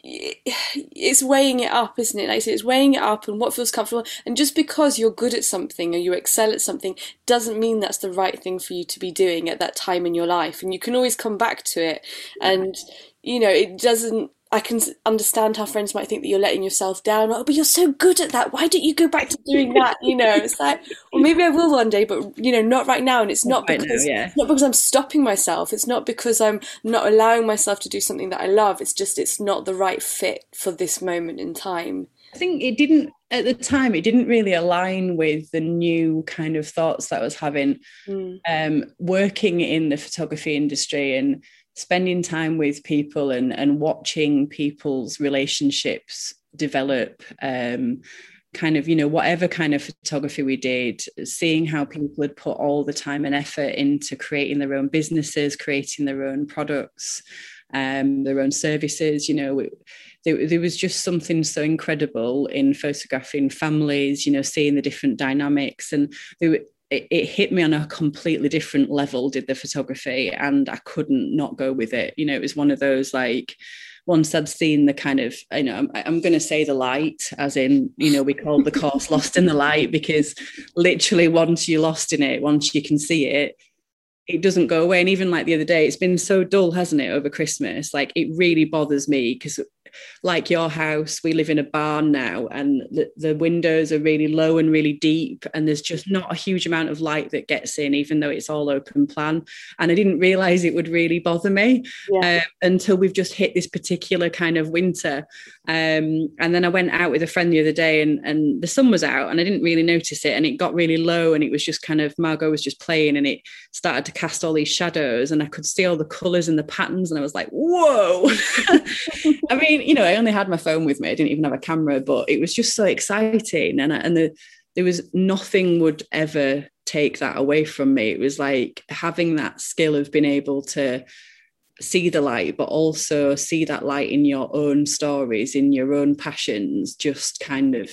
it's weighing it up, isn't it? Like I say, it's weighing it up and what feels comfortable. And just because you're good at something or you excel at something doesn't mean that's the right thing for you to be doing at that time in your life. And you can always come back to it. And you know, it doesn't I can understand how friends might think that you're letting yourself down. Oh, but you're so good at that. Why don't you go back to doing that? You know, it's like, well, maybe I will one day, but you know, not right now. And it's not because now, yeah. not because I'm stopping myself. It's not because I'm not allowing myself to do something that I love. It's just it's not the right fit for this moment in time. I think it didn't at the time. It didn't really align with the new kind of thoughts that I was having, mm. um, working in the photography industry and spending time with people and and watching people's relationships develop um, kind of you know whatever kind of photography we did seeing how people had put all the time and effort into creating their own businesses creating their own products um, their own services you know it, there, was just something so incredible in photographing families you know seeing the different dynamics. And there, it, it, hit me on a completely different level did the photography and i couldn't not go with it. You know it was one of those like once i'd seen the kind of you know i'm, I'm going to say the light as in you know we called the course lost in the light because literally once you're lost in it once you can see it it doesn't go away. And even like the other day it's been so dull hasn't it over christmas? Like it really bothers me because like your house, we live in a barn now, and the, the windows are really low and really deep, and there's just not a huge amount of light that gets in, even though it's all open plan. And I didn't realize it would really bother me yeah. uh, until we've just hit this particular kind of winter. Um, and then I went out with a friend the other day, and, and the sun was out, and I didn't really notice it, and it got really low, and it was just kind of Margot was just playing, and it started to cast all these shadows, and I could see all the colours and the patterns, and I was like, whoa! I mean, you know, I only had my phone with me. I didn't even have a camera, but it was just so exciting. And, and the, there was nothing would ever take that away from me. It was like having that skill of being able to see the light, but also see that light in your own stories, in your own passions, just kind of,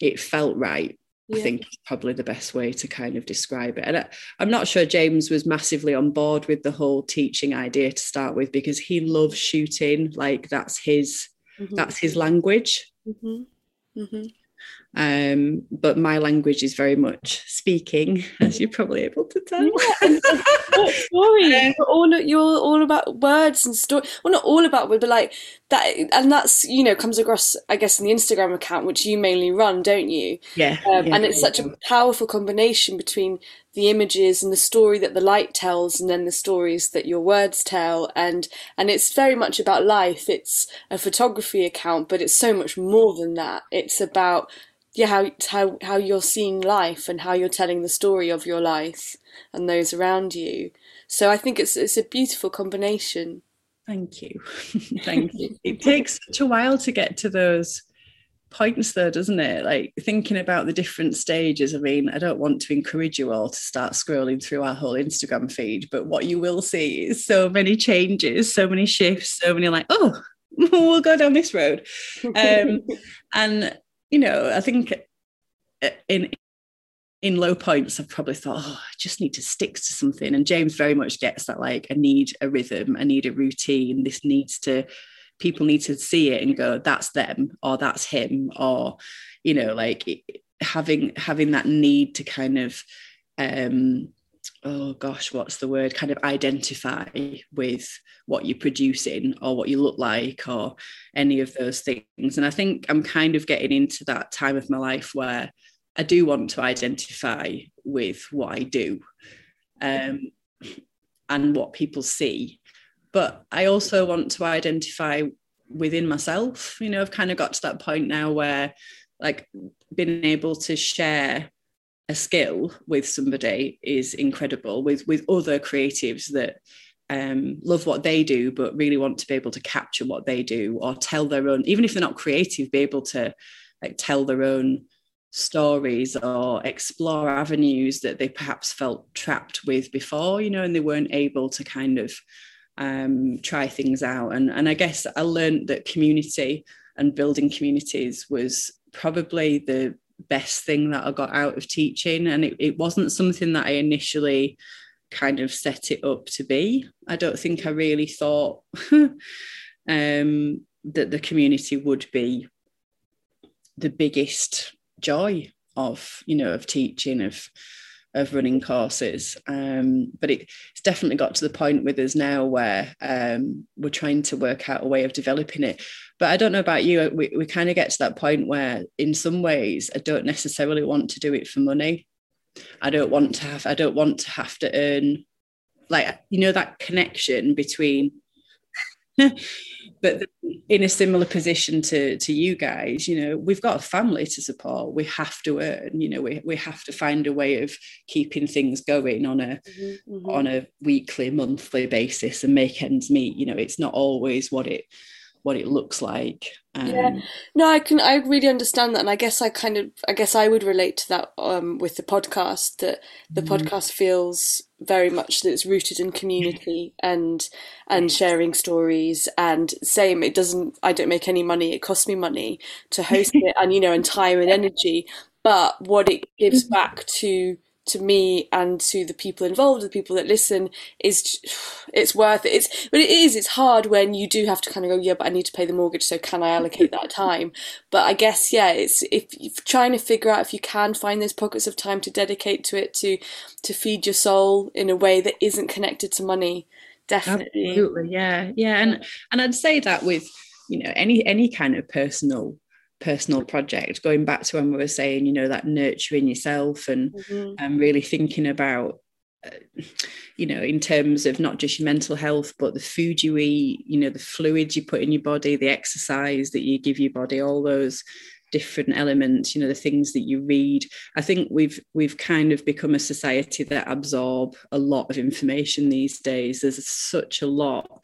it felt right. yeah. I think is probably the best way to kind of describe it. And I, am not sure James was massively on board with the whole teaching idea to start with because he loves shooting. Like that's his mm-hmm. that's his language. Mm-hmm. Mm-hmm. Um, but my language is very much speaking, as you're probably able to tell. Yeah, story. Um, you're all you're all about words and story. Well, not all about words, but like that, and that's you know comes across, I guess, in the Instagram account, which you mainly run, don't you? Yeah. Um, yeah and it's such a powerful combination between the images and the story that the light tells, and then the stories that your words tell, and and it's very much about life. It's a photography account, but it's so much more than that. It's about yeah how how how you're seeing life and how you're telling the story of your life and those around you. So I think it's it's a beautiful combination. Thank you. Thank you. It takes such a while to get to those points though, doesn't it? Like thinking about the different stages. I mean, I don't want to encourage you all to start scrolling through our whole Instagram feed, but what you will see is so many changes, so many shifts, so many like, oh, we'll go down this road. Um, and you know, I think uh, in in low points, I've probably thought, oh, I just need to stick to something. And James very much gets that like, I need a rhythm, I need a routine. This needs to, people need to see it and go, that's them, or that's him, or, you know, like having having that need to kind of um oh gosh, what's the word? Kind of identify with what you're producing or what you look like or any of those things. And I think I'm kind of getting into that time of my life where I do want to identify with what I do um, and what people see. But I also want to identify within myself. You know, I've kind of got to that point now where, like, being able to share a skill with somebody is incredible with with other creatives that um, love what they do but really want to be able to capture what they do or tell their own even if they're not creative be able to like tell their own stories or explore avenues that they perhaps felt trapped with before you know and they weren't able to kind of um, try things out and and I guess I learned that community and building communities was probably the best thing that I got out of teaching. And it, it wasn't something that I initially kind of set it up to be. I don't think I really thought um, that the community would be the biggest joy of, you know, of teaching, of of running courses. Um, but it, it's definitely got to the point with us now where um, we're trying to work out a way of developing it. But I don't know about you, we, we kind of get to that point where, in some ways, I don't necessarily want to do it for money. I don't want to have, I don't want to have to earn, like, you know, that connection between but in a similar position to to you guys you know we've got a family to support we have to earn you know we, we have to find a way of keeping things going on a mm-hmm, mm-hmm. on a weekly monthly basis and make ends meet you know it's not always what it what it looks like. Um, yeah, no, I can. I really understand that, and I guess I kind of, I guess I would relate to that um, with the podcast. That the mm. podcast feels very much that it's rooted in community and and sharing stories. And same, it doesn't. I don't make any money. It costs me money to host it, and you know, and time and energy. But what it gives back to to me and to the people involved, the people that listen, is it's worth it. It's but it is. It's hard when you do have to kind of go, yeah, but I need to pay the mortgage, so can I allocate that time? But I guess yeah, it's if you're trying to figure out if you can find those pockets of time to dedicate to it to to feed your soul in a way that isn't connected to money. Definitely, absolutely, yeah, yeah, and and I'd say that with you know any any kind of personal personal project going back to when we were saying you know that nurturing yourself and mm-hmm. and really thinking about uh, you know in terms of not just your mental health but the food you eat you know the fluids you put in your body the exercise that you give your body all those different elements you know the things that you read i think we've we've kind of become a society that absorb a lot of information these days there's such a lot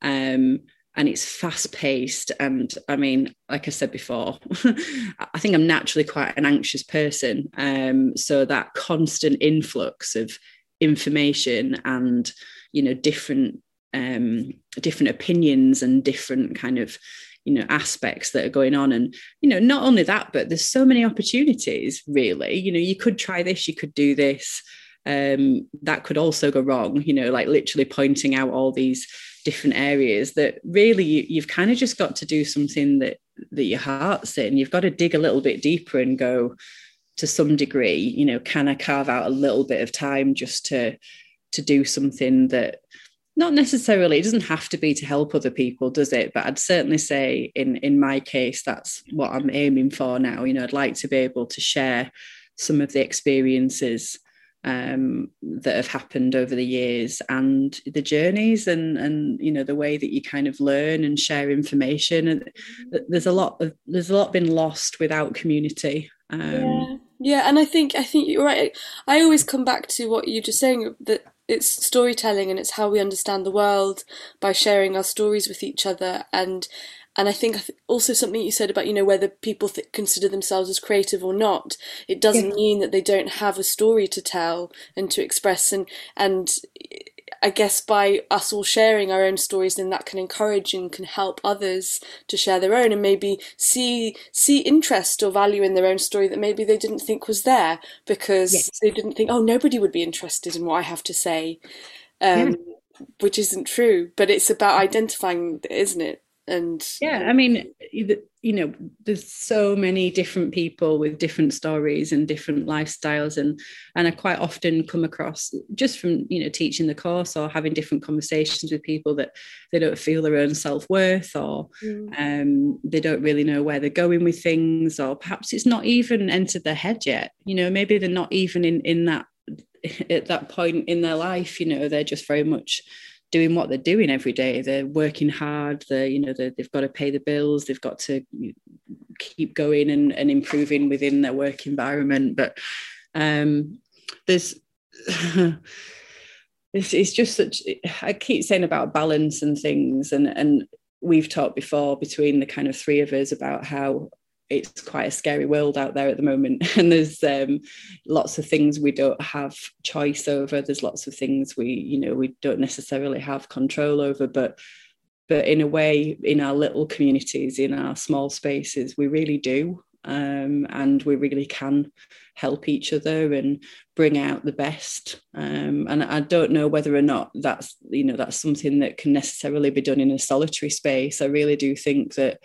um and it's fast paced. And I mean, like I said before, I think I'm naturally quite an anxious person. Um, so that constant influx of information and, you know, different um, different opinions and different kind of you know aspects that are going on and you know not only that but there's so many opportunities really you know you could try this you could do this um, that could also go wrong you know like literally pointing out all these different areas that really you, you've kind of just got to do something that that your heart's in. You've got to dig a little bit deeper and go to some degree. You know can i carve out a little bit of time just to to do something that not necessarily it doesn't have to be to help other people does it? But i'd certainly say in in my case that's what i'm aiming for now. You know i'd like to be able to share some of the experiences um, that have happened over the years and the journeys and and you know the way that you kind of learn and share information. And there's a lot of there's a lot been lost without community. Um, yeah. yeah and i think i think you're right. I always come back to what you're just saying that it's storytelling and it's how we understand the world by sharing our stories with each other. And and I think also something you said about you know whether people th- consider themselves as creative or not it doesn't yeah. mean that they don't have a story to tell and to express and and I guess by us all sharing our own stories, then that can encourage and can help others to share their own and maybe see see interest or value in their own story that maybe they didn't think was there because yes. they didn't think, oh, nobody would be interested in what I have to say, um, yeah. which isn't true. But it's about identifying, isn't it? And yeah i mean you know there's so many different people with different stories and different lifestyles and and i quite often come across just from you know teaching the course or having different conversations with people that they don't feel their own self-worth or mm. um, they don't really know where they're going with things or perhaps it's not even entered their head yet you know maybe they're not even in in that at that point in their life you know they're just very much doing what they're doing every day. They're working hard. They're, you know, they've got to pay the bills. They've got to keep going and, and improving within their work environment. But um, there's, it's, it's just such, I keep saying about balance and things. And, and we've talked before between the kind of three of us about how it's quite a scary world out there at the moment. And there's um, lots of things we don't have choice over. There's lots of things we you know we don't necessarily have control over. But but in a way in our little communities in our small spaces we really do. Um, and we really can help each other and bring out the best. Um, and i don't know whether or not that's you know that's something that can necessarily be done in a solitary space. I really do think that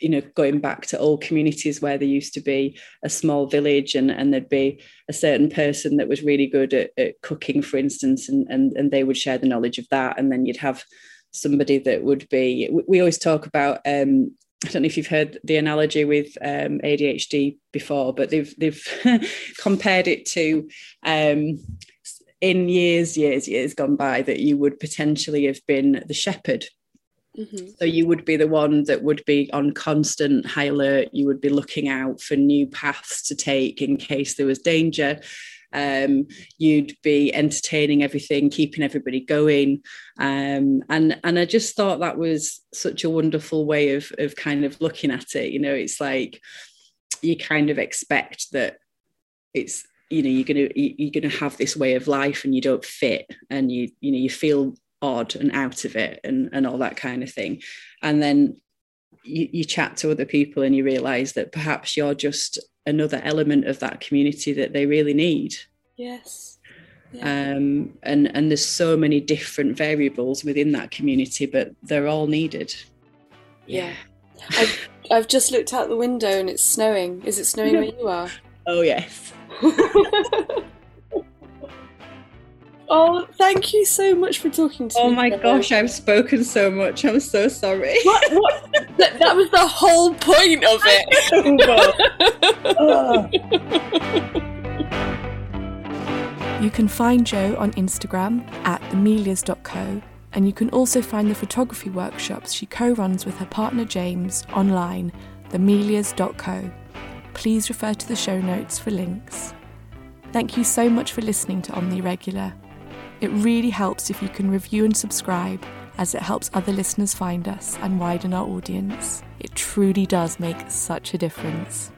you know going back to old communities where there used to be a small village and, and there'd be a certain person that was really good at, at cooking for instance and, and and they would share the knowledge of that. And then you'd have somebody that would be we always talk about um, I don't know if you've heard the analogy with um, ADHD before, but they've they've compared it to um, in years, years, years gone by that you would potentially have been the shepherd Mm-hmm. So you would be the one that would be on constant high alert. You would be looking out for new paths to take in case there was danger. Um, you'd be entertaining everything, keeping everybody going, um, and and I just thought that was such a wonderful way of of kind of looking at it. You know, it's like you kind of expect that it's you know you're gonna you're gonna have this way of life and you don't fit and you you know you feel odd and out of it and, and all that kind of thing. And then you, you chat to other people and you realize that perhaps you're just another element of that community that they really need. Yes. Yeah. Um, and and there's so many different variables within that community, but they're all needed. Yeah. I've, I've just looked out the window and it's snowing. Is it snowing where you are? Oh yes. Oh, thank you so much for talking to oh me. Oh my today. gosh, I've spoken so much. I'm so sorry. What? what? that, that, was the whole point of it. you can find Joe on Instagram at amelias.co, and you can also find the photography workshops she co runs with her partner James online, themelias.co. Please refer to the show notes for links. Thank you so much for listening to On the Irregular. It really helps if you can review and subscribe, as it helps other listeners find us and widen our audience. It truly does make such a difference.